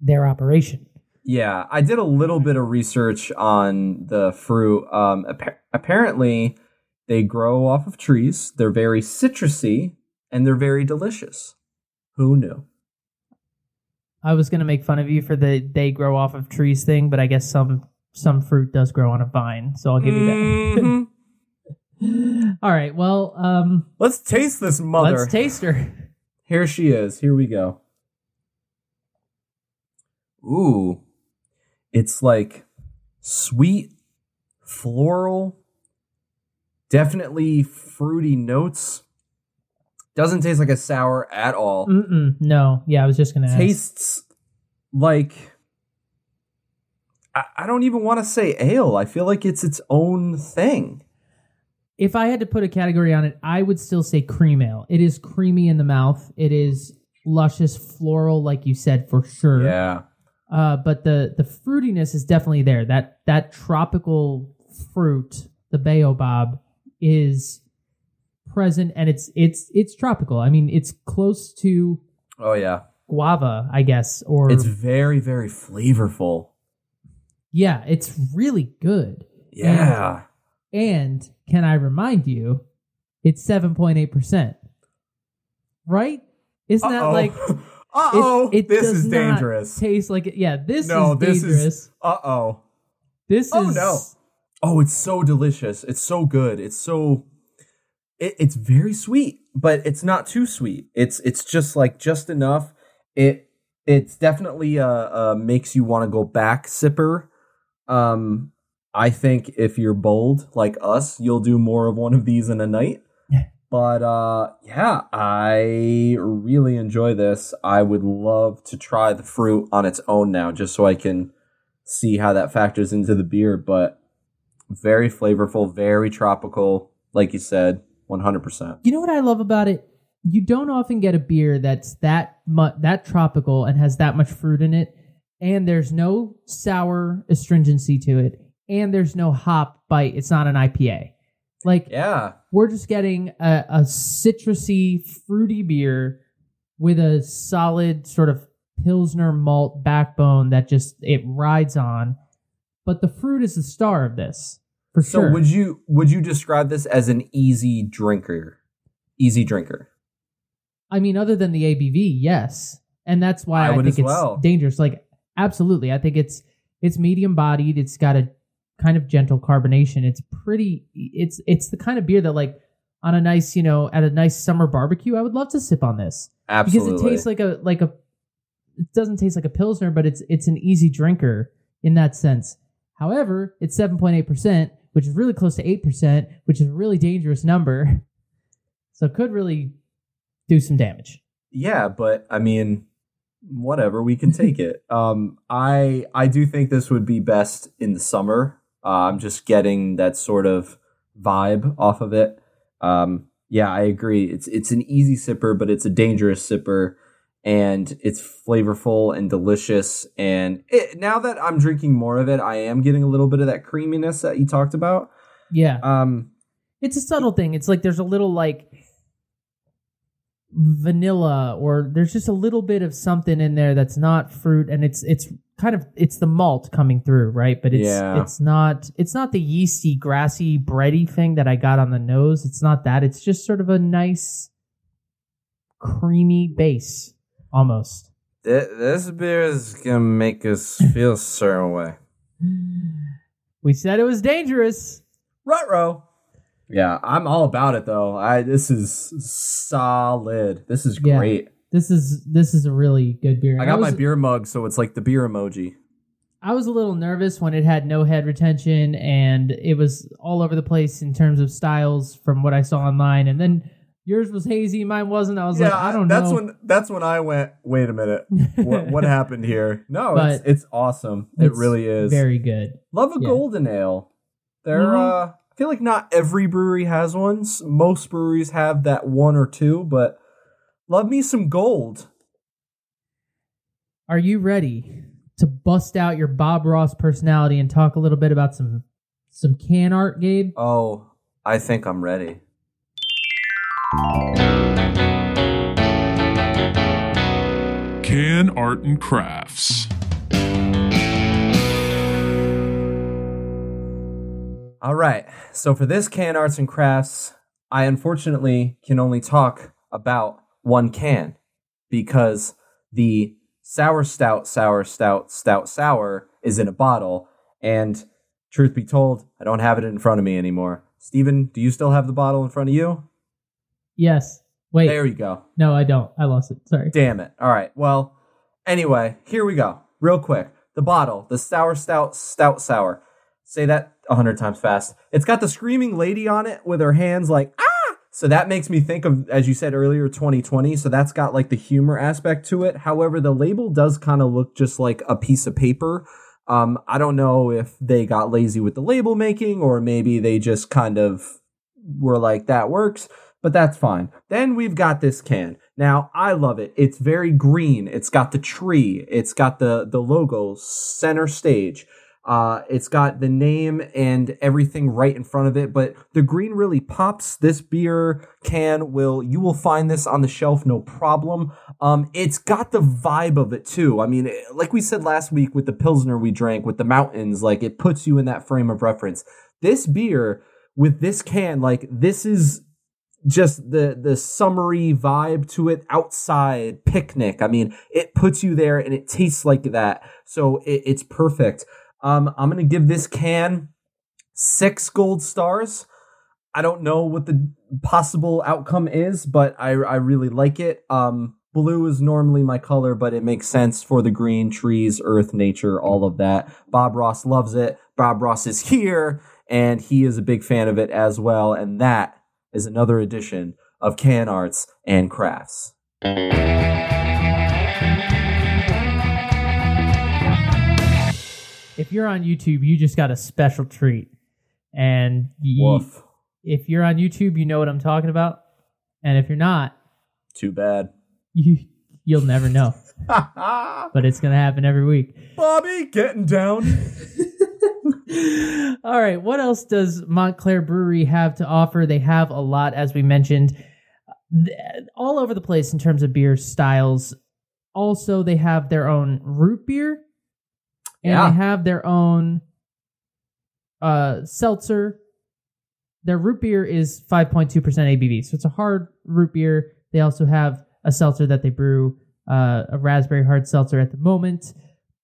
their operation. Yeah, I did a little bit of research on the fruit. Um, appa- apparently, they grow off of trees. They're very citrusy and they're very delicious. Who knew? I was going to make fun of you for the they grow off of trees thing, but I guess some, some fruit does grow on a vine. So I'll give you that. Mhm. All right. Well, um, Let's taste this mother. let's taste her. Here she is. Here we go. Ooh. It's like sweet, floral, definitely fruity notes. Doesn't taste like a sour at all. Mm-mm, no. Yeah, I was just gonna ask. Tastes like I, I don't even want to say ale. I feel like it's its own thing. If I had to put a category on it, I would still say cream ale. It is creamy in the mouth. It is luscious, floral, like you said for sure. Yeah. Uh, but the the fruitiness is definitely there. That that tropical fruit, the baobab, is present, and it's it's it's tropical. I mean, it's close to Oh yeah. guava, I guess, or It's very very flavorful. yeah, it's really good. Yeah. And can I remind you, it's seven point eight percent, right? Isn't that Uh-oh. like Uh oh, this does is not dangerous. Taste like it. Yeah, this No, is this dangerous. is- Uh oh. this Oh, is no. Oh, it's so delicious. It's so good. It's so it, it's very sweet, but it's not too sweet. It's it's just like just enough. It it's definitely uh, uh makes you want to go back sipper. Um I think if you're bold like us, you'll do more of one of these in a night. But uh yeah, I really enjoy this. I would love to try the fruit on its own now just so I can see how that factors into the beer, but very flavorful, very tropical, like you said, 100%. You know what I love about it? You don't often get a beer that's that mu- that tropical and has that much fruit in it, and there's no sour astringency to it, and there's no hop bite. It's not an IPA. Like Yeah. we're just getting a, a citrusy, fruity beer with a solid sort of pilsner malt backbone that just it rides on. But the fruit is the star of this for So sure. would you would you describe this as an easy drinker? Easy drinker. I mean, other than the ABV, yes, and that's why I I, would think it's well. dangerous. Like, absolutely, I think it's it's medium bodied. It's got a kind of gentle carbonation. It's pretty. It's it's the kind of beer that like on a nice, you know, at a nice summer barbecue, I would love to sip on this Absolutely. because it tastes like a like a. It doesn't taste like a pilsner, but it's it's an easy drinker in that sense. However, it's seven point eight percent, which is really close to eight percent, which is a really dangerous number. So it could really do some damage. Yeah, but I mean, whatever, we can take it. Um, I I do think this would be best in the summer. Uh, I'm just getting that sort of vibe off of it. Um, yeah, I agree. It's it's an easy sipper, but it's a dangerous sipper, and it's flavorful and delicious. And it, now that I'm drinking more of it, I am getting a little bit of that creaminess that you talked about. Yeah. Um, It's a subtle thing. It's like there's a little like vanilla or there's just a little bit of something in there that's not fruit and it's it's kind of it's the malt coming through, right? But it's Yeah. it's not it's not the yeasty, grassy, bready thing that I got on the nose. It's not that. It's just sort of a nice creamy base almost. This beer is gonna make us feel a certain way. We said it was dangerous. Rutro. Yeah, I'm all about it though. I this is solid. This is Yeah. This is this is a really good beer. I got my was- beer mug, so it's like the beer emoji. I was a little nervous when it had no head retention and it was all over the place in terms of styles from what I saw online. And then yours was hazy, mine wasn't. I was like, I don't that's know. That's when that's when I went. Wait a minute, what, what happened here? No, it's it's awesome. It It's really is. very good. Love a Yeah. golden ale. They're Mhm. uh I feel like not every brewery has ones. Most breweries have that one or two, but love me some gold. Are you ready to bust out your Bob Ross personality and talk a little bit about some some can art, Gabe? Oh, I think I'm ready. Can Art and Crafts. All right. So for this can arts and crafts, I unfortunately can only talk about one can because the sour stout, sour stout, stout sour is in a bottle. And truth be told, I don't have it in front of me anymore. Stephen, do you still have the bottle in front of you? Yes. Wait. There you go. no, I don't. I lost it. Sorry. Damn it. All right. Well, anyway, here we go. Real quick. The bottle, the sour stout, stout sour. Say that a hundred times fast. It's got the screaming lady on it with her hands like, ah! So that makes me think of, as you said earlier, 2020. So that's got like the humor aspect to it. However, the label does kind of look just like a piece of paper. Um, I don't know if they got lazy with the label making or maybe they just kind of were like, that works but that's fine. Then we've got this can. Now I love it. It's very green. It's got the tree. It's got the the logo center stage. Uh, it's got the name and everything right in front of it, but the green really pops. This beer can will you will find this on the shelf no problem. Um, it's got the vibe of it too. I mean, like we said last week with the pilsner we drank with the mountains, like it puts you in that frame of reference. This beer with this can, like this is just the the summery vibe to it outside picnic i mean it puts you there and it tastes like that so it, it's perfect um i'm gonna give this can six gold stars. I don't know what the possible outcome is but i i really like it. Um blue is normally my color but it makes sense for the green trees earth nature all of that. Bob ross loves it. Bob ross is here and he is a big fan of it as well and that is another edition of Can Arts and Crafts. If you're on YouTube, you just got a special treat. And you, if you're on YouTube, you know what I'm talking about. And if you're not, Too bad. you you'll never know. but it's gonna happen every week. Bobby getting down. All right, what else does Montclair Brewery have to offer? They have a lot, as we mentioned, all over the place in terms of beer styles. Also, they have their own root beer, and Yeah. they have their own uh, seltzer. Their root beer is 5.2% ABV, so it's a hard root beer. They also have a seltzer that they brew, uh, a raspberry hard seltzer at the moment,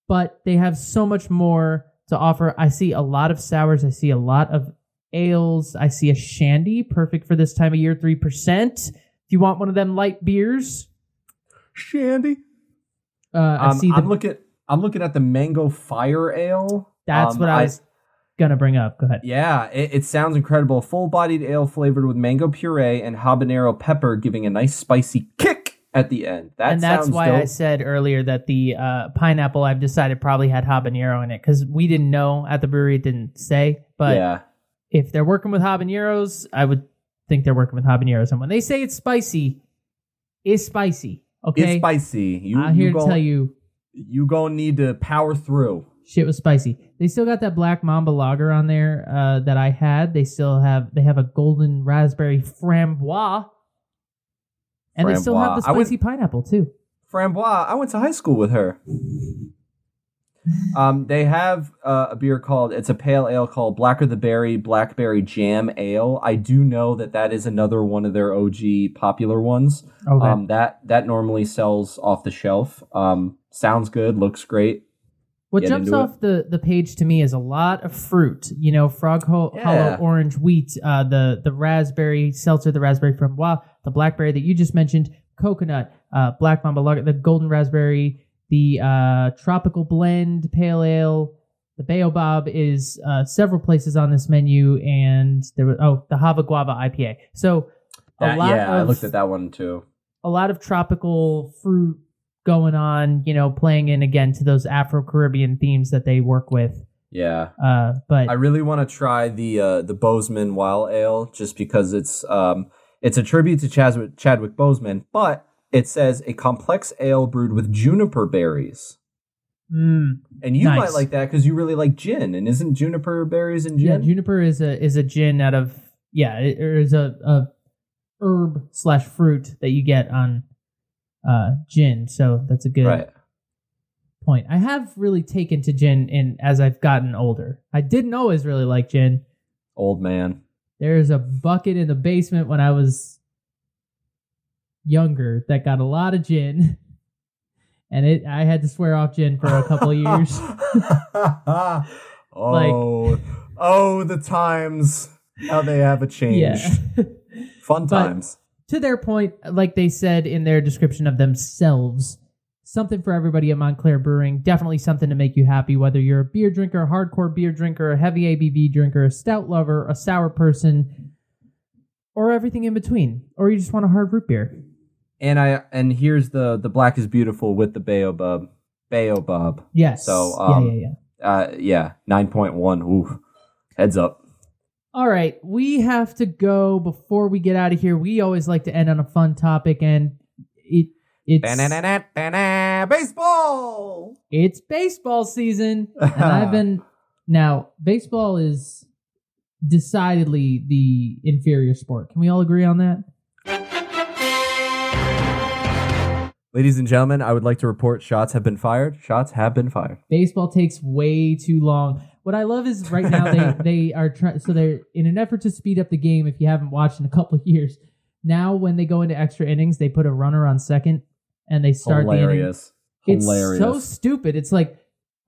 but they have so much more to offer. I see a lot of sours. I see a lot of ales. I see a shandy, perfect for this time of year, 3%. If you want one of them light beers, Shandy. uh, I Um, see the, I'm looking. I'm looking at the Mango Fire Ale. that's Um, what I was going to bring up. Go ahead. Yeah, it, it sounds incredible. Full-bodied ale flavored with mango puree and habanero pepper, giving a nice spicy kick at the end. That and that's why dope. I said earlier that the uh, pineapple I've decided probably had habanero in it because we didn't know at the brewery it didn't say. But yeah, if they're working with habaneros, I would think they're working with habaneros. And when they say it's spicy, it's spicy. Okay, it's spicy. You, I'm here you to tell you, you gonna need to power through. shit was spicy. They still got that black mamba lager on there uh, that I had. They still have they have a golden raspberry framboise. And they still have the Framboise. I went- spicy pineapple too. Framboise. I went to high school with her. Um, they have uh, a beer called it's a pale ale called Blacker the Berry Blackberry Jam Ale. I do know that that is another one of their OG popular ones. Okay. Um, that that normally sells off the shelf. Um, sounds good, looks great. what get jumps off the, the page to me is a lot of fruit. You know, frog ho- Yeah. hollow orange wheat, uh, the the raspberry seltzer, the raspberry from wow, the blackberry that you just mentioned, coconut, uh, black mamba lager, the golden raspberry, the uh, tropical blend pale ale. The Baobab is uh, several places on this menu, and there was oh the Hava Guava IPA. So a That- lot yeah, I looked at that one too. a lot of tropical fruit going on, you know, playing in again to those Afro Caribbean themes that they work with. Yeah. Uh, but I really want to try the uh, the Boseman Wild Ale just because it's um it's a tribute to Chadwick, Chadwick Boseman, but it says a complex ale brewed with juniper berries. mm, And you Nice. might like that because you really like gin, and isn't juniper berries in yeah, gin? juniper is a is a gin out of yeah, it it is a, a herb slash fruit that you get on uh gin. So that's a good right. point. I have really taken to gin in as I've gotten older. I didn't always really like gin. Old man. There's a bucket in the basement when I was younger that got a lot of gin. And it I had to swear off gin for a couple of years. oh, oh, the times how they have changed. Yeah. Fun But- times. To their point, like they said in their description of themselves, something for everybody at Montclair Brewing. Definitely something to make you happy, whether you're a beer drinker, a hardcore beer drinker, a heavy ABV drinker, a stout lover, a sour person, or everything in between, or you just want a hard root beer. And I and here's the the black is beautiful with the baobab. Baobab. Yes. So, um, yeah, yeah, yeah. Uh, yeah, nine point one. Ooh, heads up. All right, we have to go before we get out of here. We always like to end on a fun topic, and it it's Baseball. it's baseball season, and I've been now. Baseball is decidedly the inferior sport. Can we all agree on that? Ladies and gentlemen, I would like to report shots have been fired. Shots have been fired. Baseball takes way too long. What I love is right now they they are trying. So they're in an effort to speed up the game. If you haven't watched in a couple of years, now when they go into extra innings, they put a runner on second, and they start the inning. It's Hilarious. so stupid. It's like,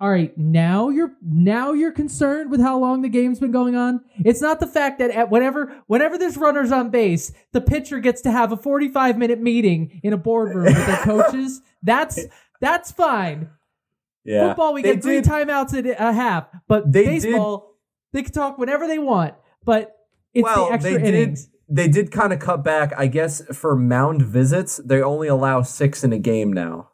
all right, now you're now you're concerned with how long the game's been going on. It's not the fact that at whenever whenever there's runners on base, the pitcher gets to have a 45 minute meeting in a boardroom with their coaches. That's that's fine. Yeah. Football, we They get three did- timeouts a, a half, but They baseball, they can talk whenever they want. But it's well, the extra they did. innings. They did kind of cut back, I guess, for mound visits. They only allow six in a game now.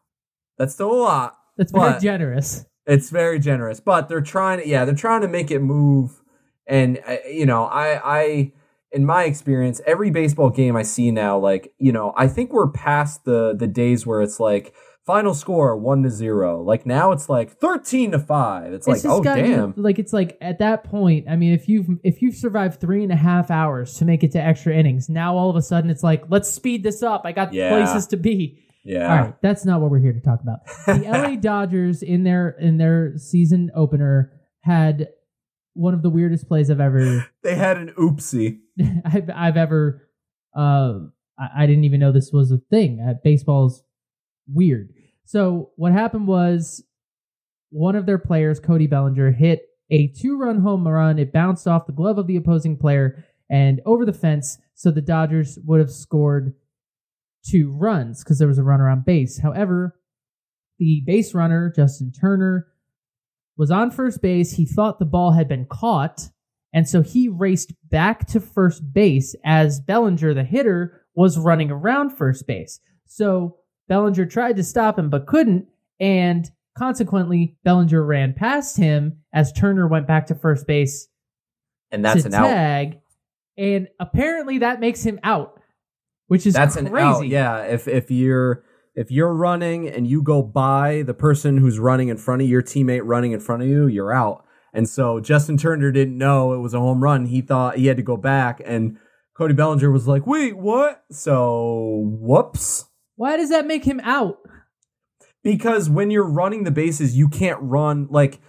That's still a lot. That's very generous. It's very generous, but they're trying to, yeah, they're trying to make it move. And uh, you know, I, I, in my experience, every baseball game I see now, like you know, I think we're past the the days where it's like final score one to zero. Like now, it's like thirteen to five. It's, like, oh gotten damn, like it's like at that point. I mean, if you've if you've survived three and a half hours to make it to extra innings, now all of a sudden it's like let's speed this up. I got Yeah. places to be. yeah. All right, that's not what we're here to talk about. The LA Dodgers in their in their season opener had one of the weirdest plays I've ever They had an oopsie. I've, I've ever uh I, I didn't even know this was a thing. Uh, baseball's weird. So what happened was one of their players, Cody Bellinger, hit a two-run home run. It bounced off the glove of the opposing player and over the fence. So the Dodgers would have scored two runs because there was a runner on base. However, the base runner, Justin Turner, was on first base. He thought the ball had been caught. And so he raced back to first base as Bellinger, the hitter, was running around first base. So Bellinger tried to stop him but couldn't. And consequently, Bellinger ran past him as Turner went back to first base And that's to an out. tag. And apparently that makes him out, which is That's crazy. an out. Yeah. If if you're if you're running and you go by the person who's running in front of your teammate running in front of you, you're out. And so Justin Turner didn't know it was a home run. He thought he had to go back and Cody Bellinger was like, "Wait, what?" So, whoops. Why does that make him out? Because when you're running the bases, you can't run like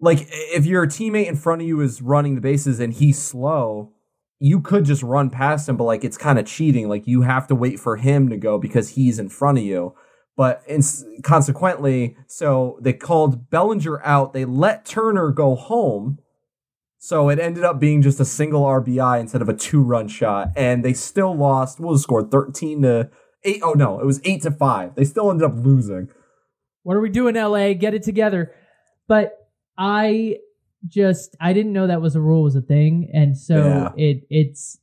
like if your teammate in front of you is running the bases and he's slow, you could just run past him, but like it's kind of cheating. Like you have to wait for him to go because he's in front of you. But in, consequently, so they called Bellinger out. They let Turner go home. So it ended up being just a single RBI instead of a two run shot. And they still lost. The score? 13 to 8. Oh, no. It was 8 to 5. They still ended up losing. What are we doing, LA? Get it together. But I just I didn't know that was a rule was a thing, and so Yeah. it it's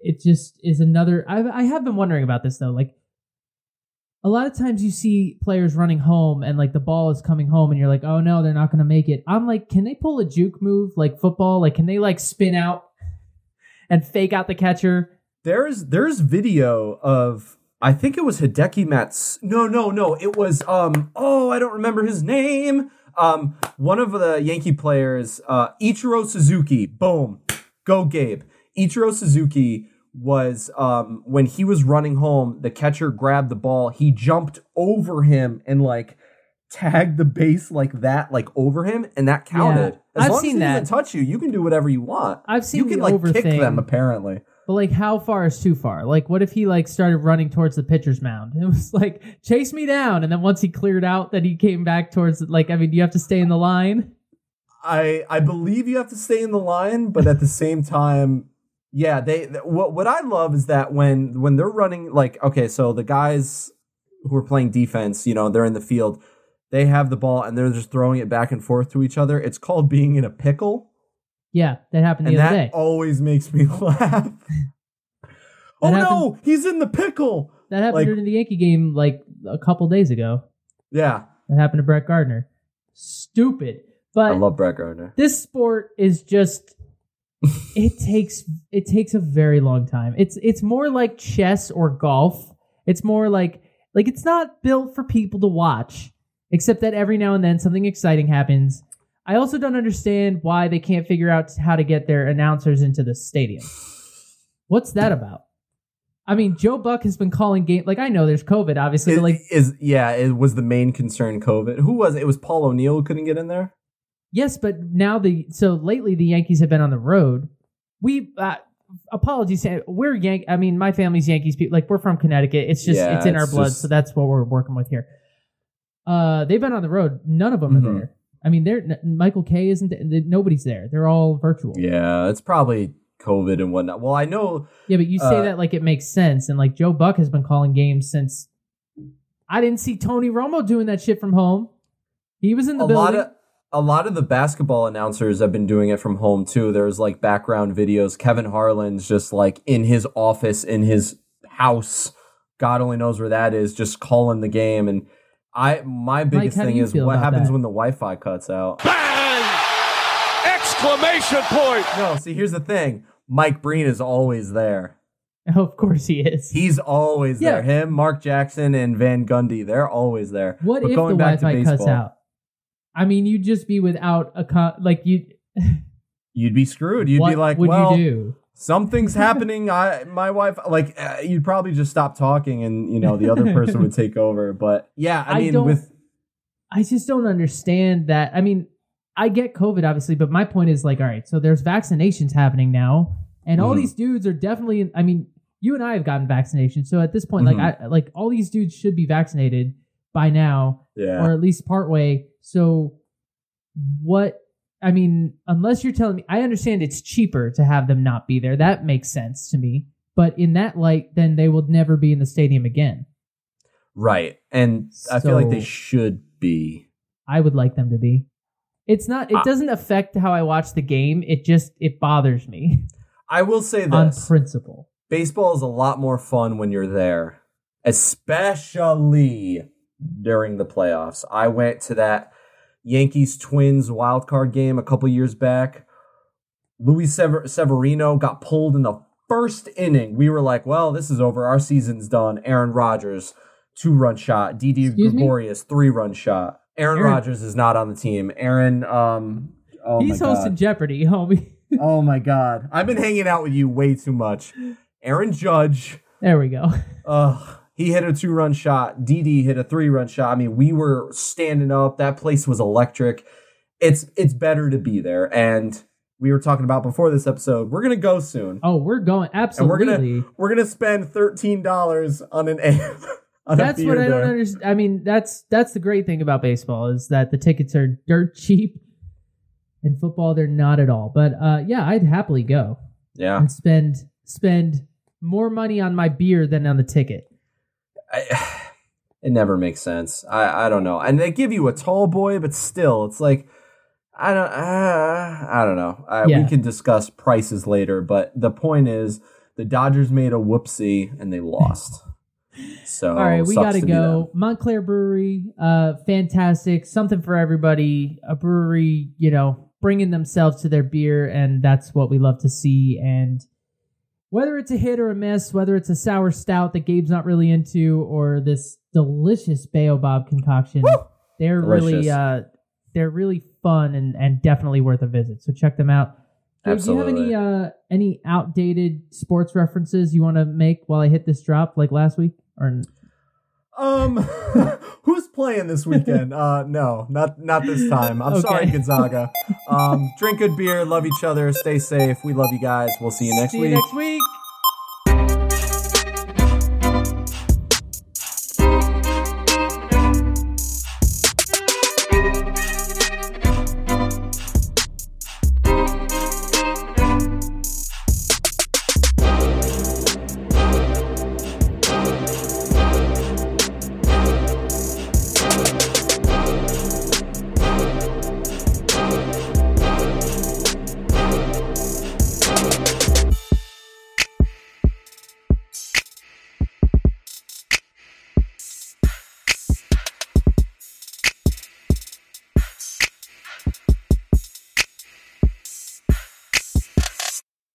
it just is another. I I have been wondering about this though, like. A lot of times you see players running home and like the ball is coming home and you're like, oh no, they're not going to make it. I'm like, can they pull a juke move like football? Like, can they like spin out and fake out the catcher? There's there's video of I think it was Hideki Mats. No, no, no. It was um oh, I don't remember his name. Um one of the Yankee players, uh Ichiro Suzuki. Boom. Go Gabe. Ichiro Suzuki was um when he was running home, the catcher grabbed the ball, he jumped over him and like tagged the base like that, like over him, and that counted. As I've long seen as he that. doesn't touch you, you can do whatever you want. I've seen you can like kick thing. them apparently. But like, how far is too far? Like, what if he like started running towards the pitcher's mound? It was like, chase me down, and then once he cleared out, that he came back towards. Like, I mean, do you have to stay in the line? I I believe you have to stay in the line, but at the same time, yeah, they what what I love is that when when they're running like okay, so the guys who are playing defense, you know, they're in the field, they have the ball and they're just throwing it back and forth to each other. It's called being in a pickle, Yeah, that happened the and other that day. always makes me laugh. oh That no, he's in the pickle. that happened like- during the Yankee game like a couple days ago. Yeah, That happened to Brett Gardner. Stupid, but I love Brett Gardner. this sport is just. it takes it takes a very long time. It's it's more like chess or golf. It's more like like it's not built for people to watch, except that every now and then something exciting happens. I also don't understand why they can't figure out how to get their announcers into the stadium. What's that about? I mean, Joe Buck has been calling game like I know there's COVID, obviously, It- but like is yeah, it was the main concern. COVID. Who was it? It was Paul O'Neill who couldn't get in there. Yes, but now the so lately the Yankees have been on the road. We uh, apologies, we're Yank. I mean, my family's Yankees people. Like we're from Connecticut. It's just Yeah, it's in our blood, just- so that's what we're working with here. Uh, they've been on the road. None of them Mhm. are there. I mean, they're n- Michael Kay isn't. th- Nobody's there. They're all virtual. Yeah, it's probably COVID and whatnot. Well, I know Yeah, but you say Uh, that like it makes sense, and like Joe Buck has been calling games since. I didn't see Tony Romo doing that shit from home. He was in the a building. lot of a lot of the basketball announcers have been doing it from home too. There's like background videos. Kevin Harlan's just like in his office in his house. God only knows where that is, just calling the game. And I my biggest how do thing is what happens that? when the Wi-Fi cuts out. Bang! Exclamation point! No, see here's the thing. Mike Breen is always there. oh, of course he is. He's always Yeah. there. Him, Mark Jackson, and Van Gundy, they're always there. What But if the going back to Wi-Fi cuts baseball, out? I mean, you'd just be without a co- like you. You'd be screwed. You'd what be like, would well, you do? Something's happening. I my wife like uh, you'd probably just stop talking, and you know the other person would take over. But yeah, I, I mean, with I just don't understand that. I mean, I get COVID obviously, but my point is like, all right, so there's vaccinations happening now, and all Mhm. these dudes are definitely. I mean, you and I have gotten vaccinations, so at this point, Mhm. like, I like all these dudes should be vaccinated by now, yeah, or at least part way. So, what? I mean, unless you're telling me, I understand it's cheaper to have them not be there. That makes sense to me. But in that light, then they will never be in the stadium again. right. And I feel like they should be. I would like them to be. It's not. It Ah. doesn't affect how I watch the game. It just it bothers me I will say this on principle. baseball is a lot more fun when you're there, especially during the playoffs. I went to that Yankees Twins wild card game a couple years back. Luis Sever- Severino got pulled in the first inning. We were like, "Well, this is over. Our season's done." Aaron Rodgers, two run shot. Excuse me? Gregorius, three run shot. Aaron, Aaron- Rodgers is not on the team. Aaron, um, oh He's hosting. Jeopardy, homie. oh my god, I've been hanging out with you way too much. Aaron Judge, There we go. Uh, he hit a two run shot. Didi hit a three run shot. I mean, we were standing up. That place was electric. It's it's better to be there. And we were talking about before this episode. We're gonna go soon, Oh, we're going and we're gonna we're gonna spend thirteen dollars on an on that's a what I don't understand. I mean, that's that's the great thing about baseball is that the tickets are dirt cheap. In football, they're not at all. But uh, yeah, I'd happily go Yeah, and spend spend more money on my beer than on the ticket. I, it never makes sense. I I don't know. And they give you a tall boy, but still, it's like. I don't. Uh, I don't know. Uh, Yeah. We can discuss prices later, but the point is, the Dodgers made a whoopsie and they lost. So All right, we got to to go. Montclair Brewery, uh, fantastic, something for everybody. A brewery, you know, bringing themselves to their beer, and that's what we love to see. And whether it's a hit or a miss, whether it's a sour stout that Gabe's not really into, or this delicious Baobab concoction, they're really, uh, they're really fun and and definitely worth a visit. So check them out. Gabe, do you have any uh any outdated sports references you want to make while I hit this drop like last week? Or Um, who's playing this weekend? Uh, no, not not this time. I'm Okay. sorry, Gonzaga. Um, drink good beer, love each other, stay safe. We love you guys. We'll see you next see week. you next week.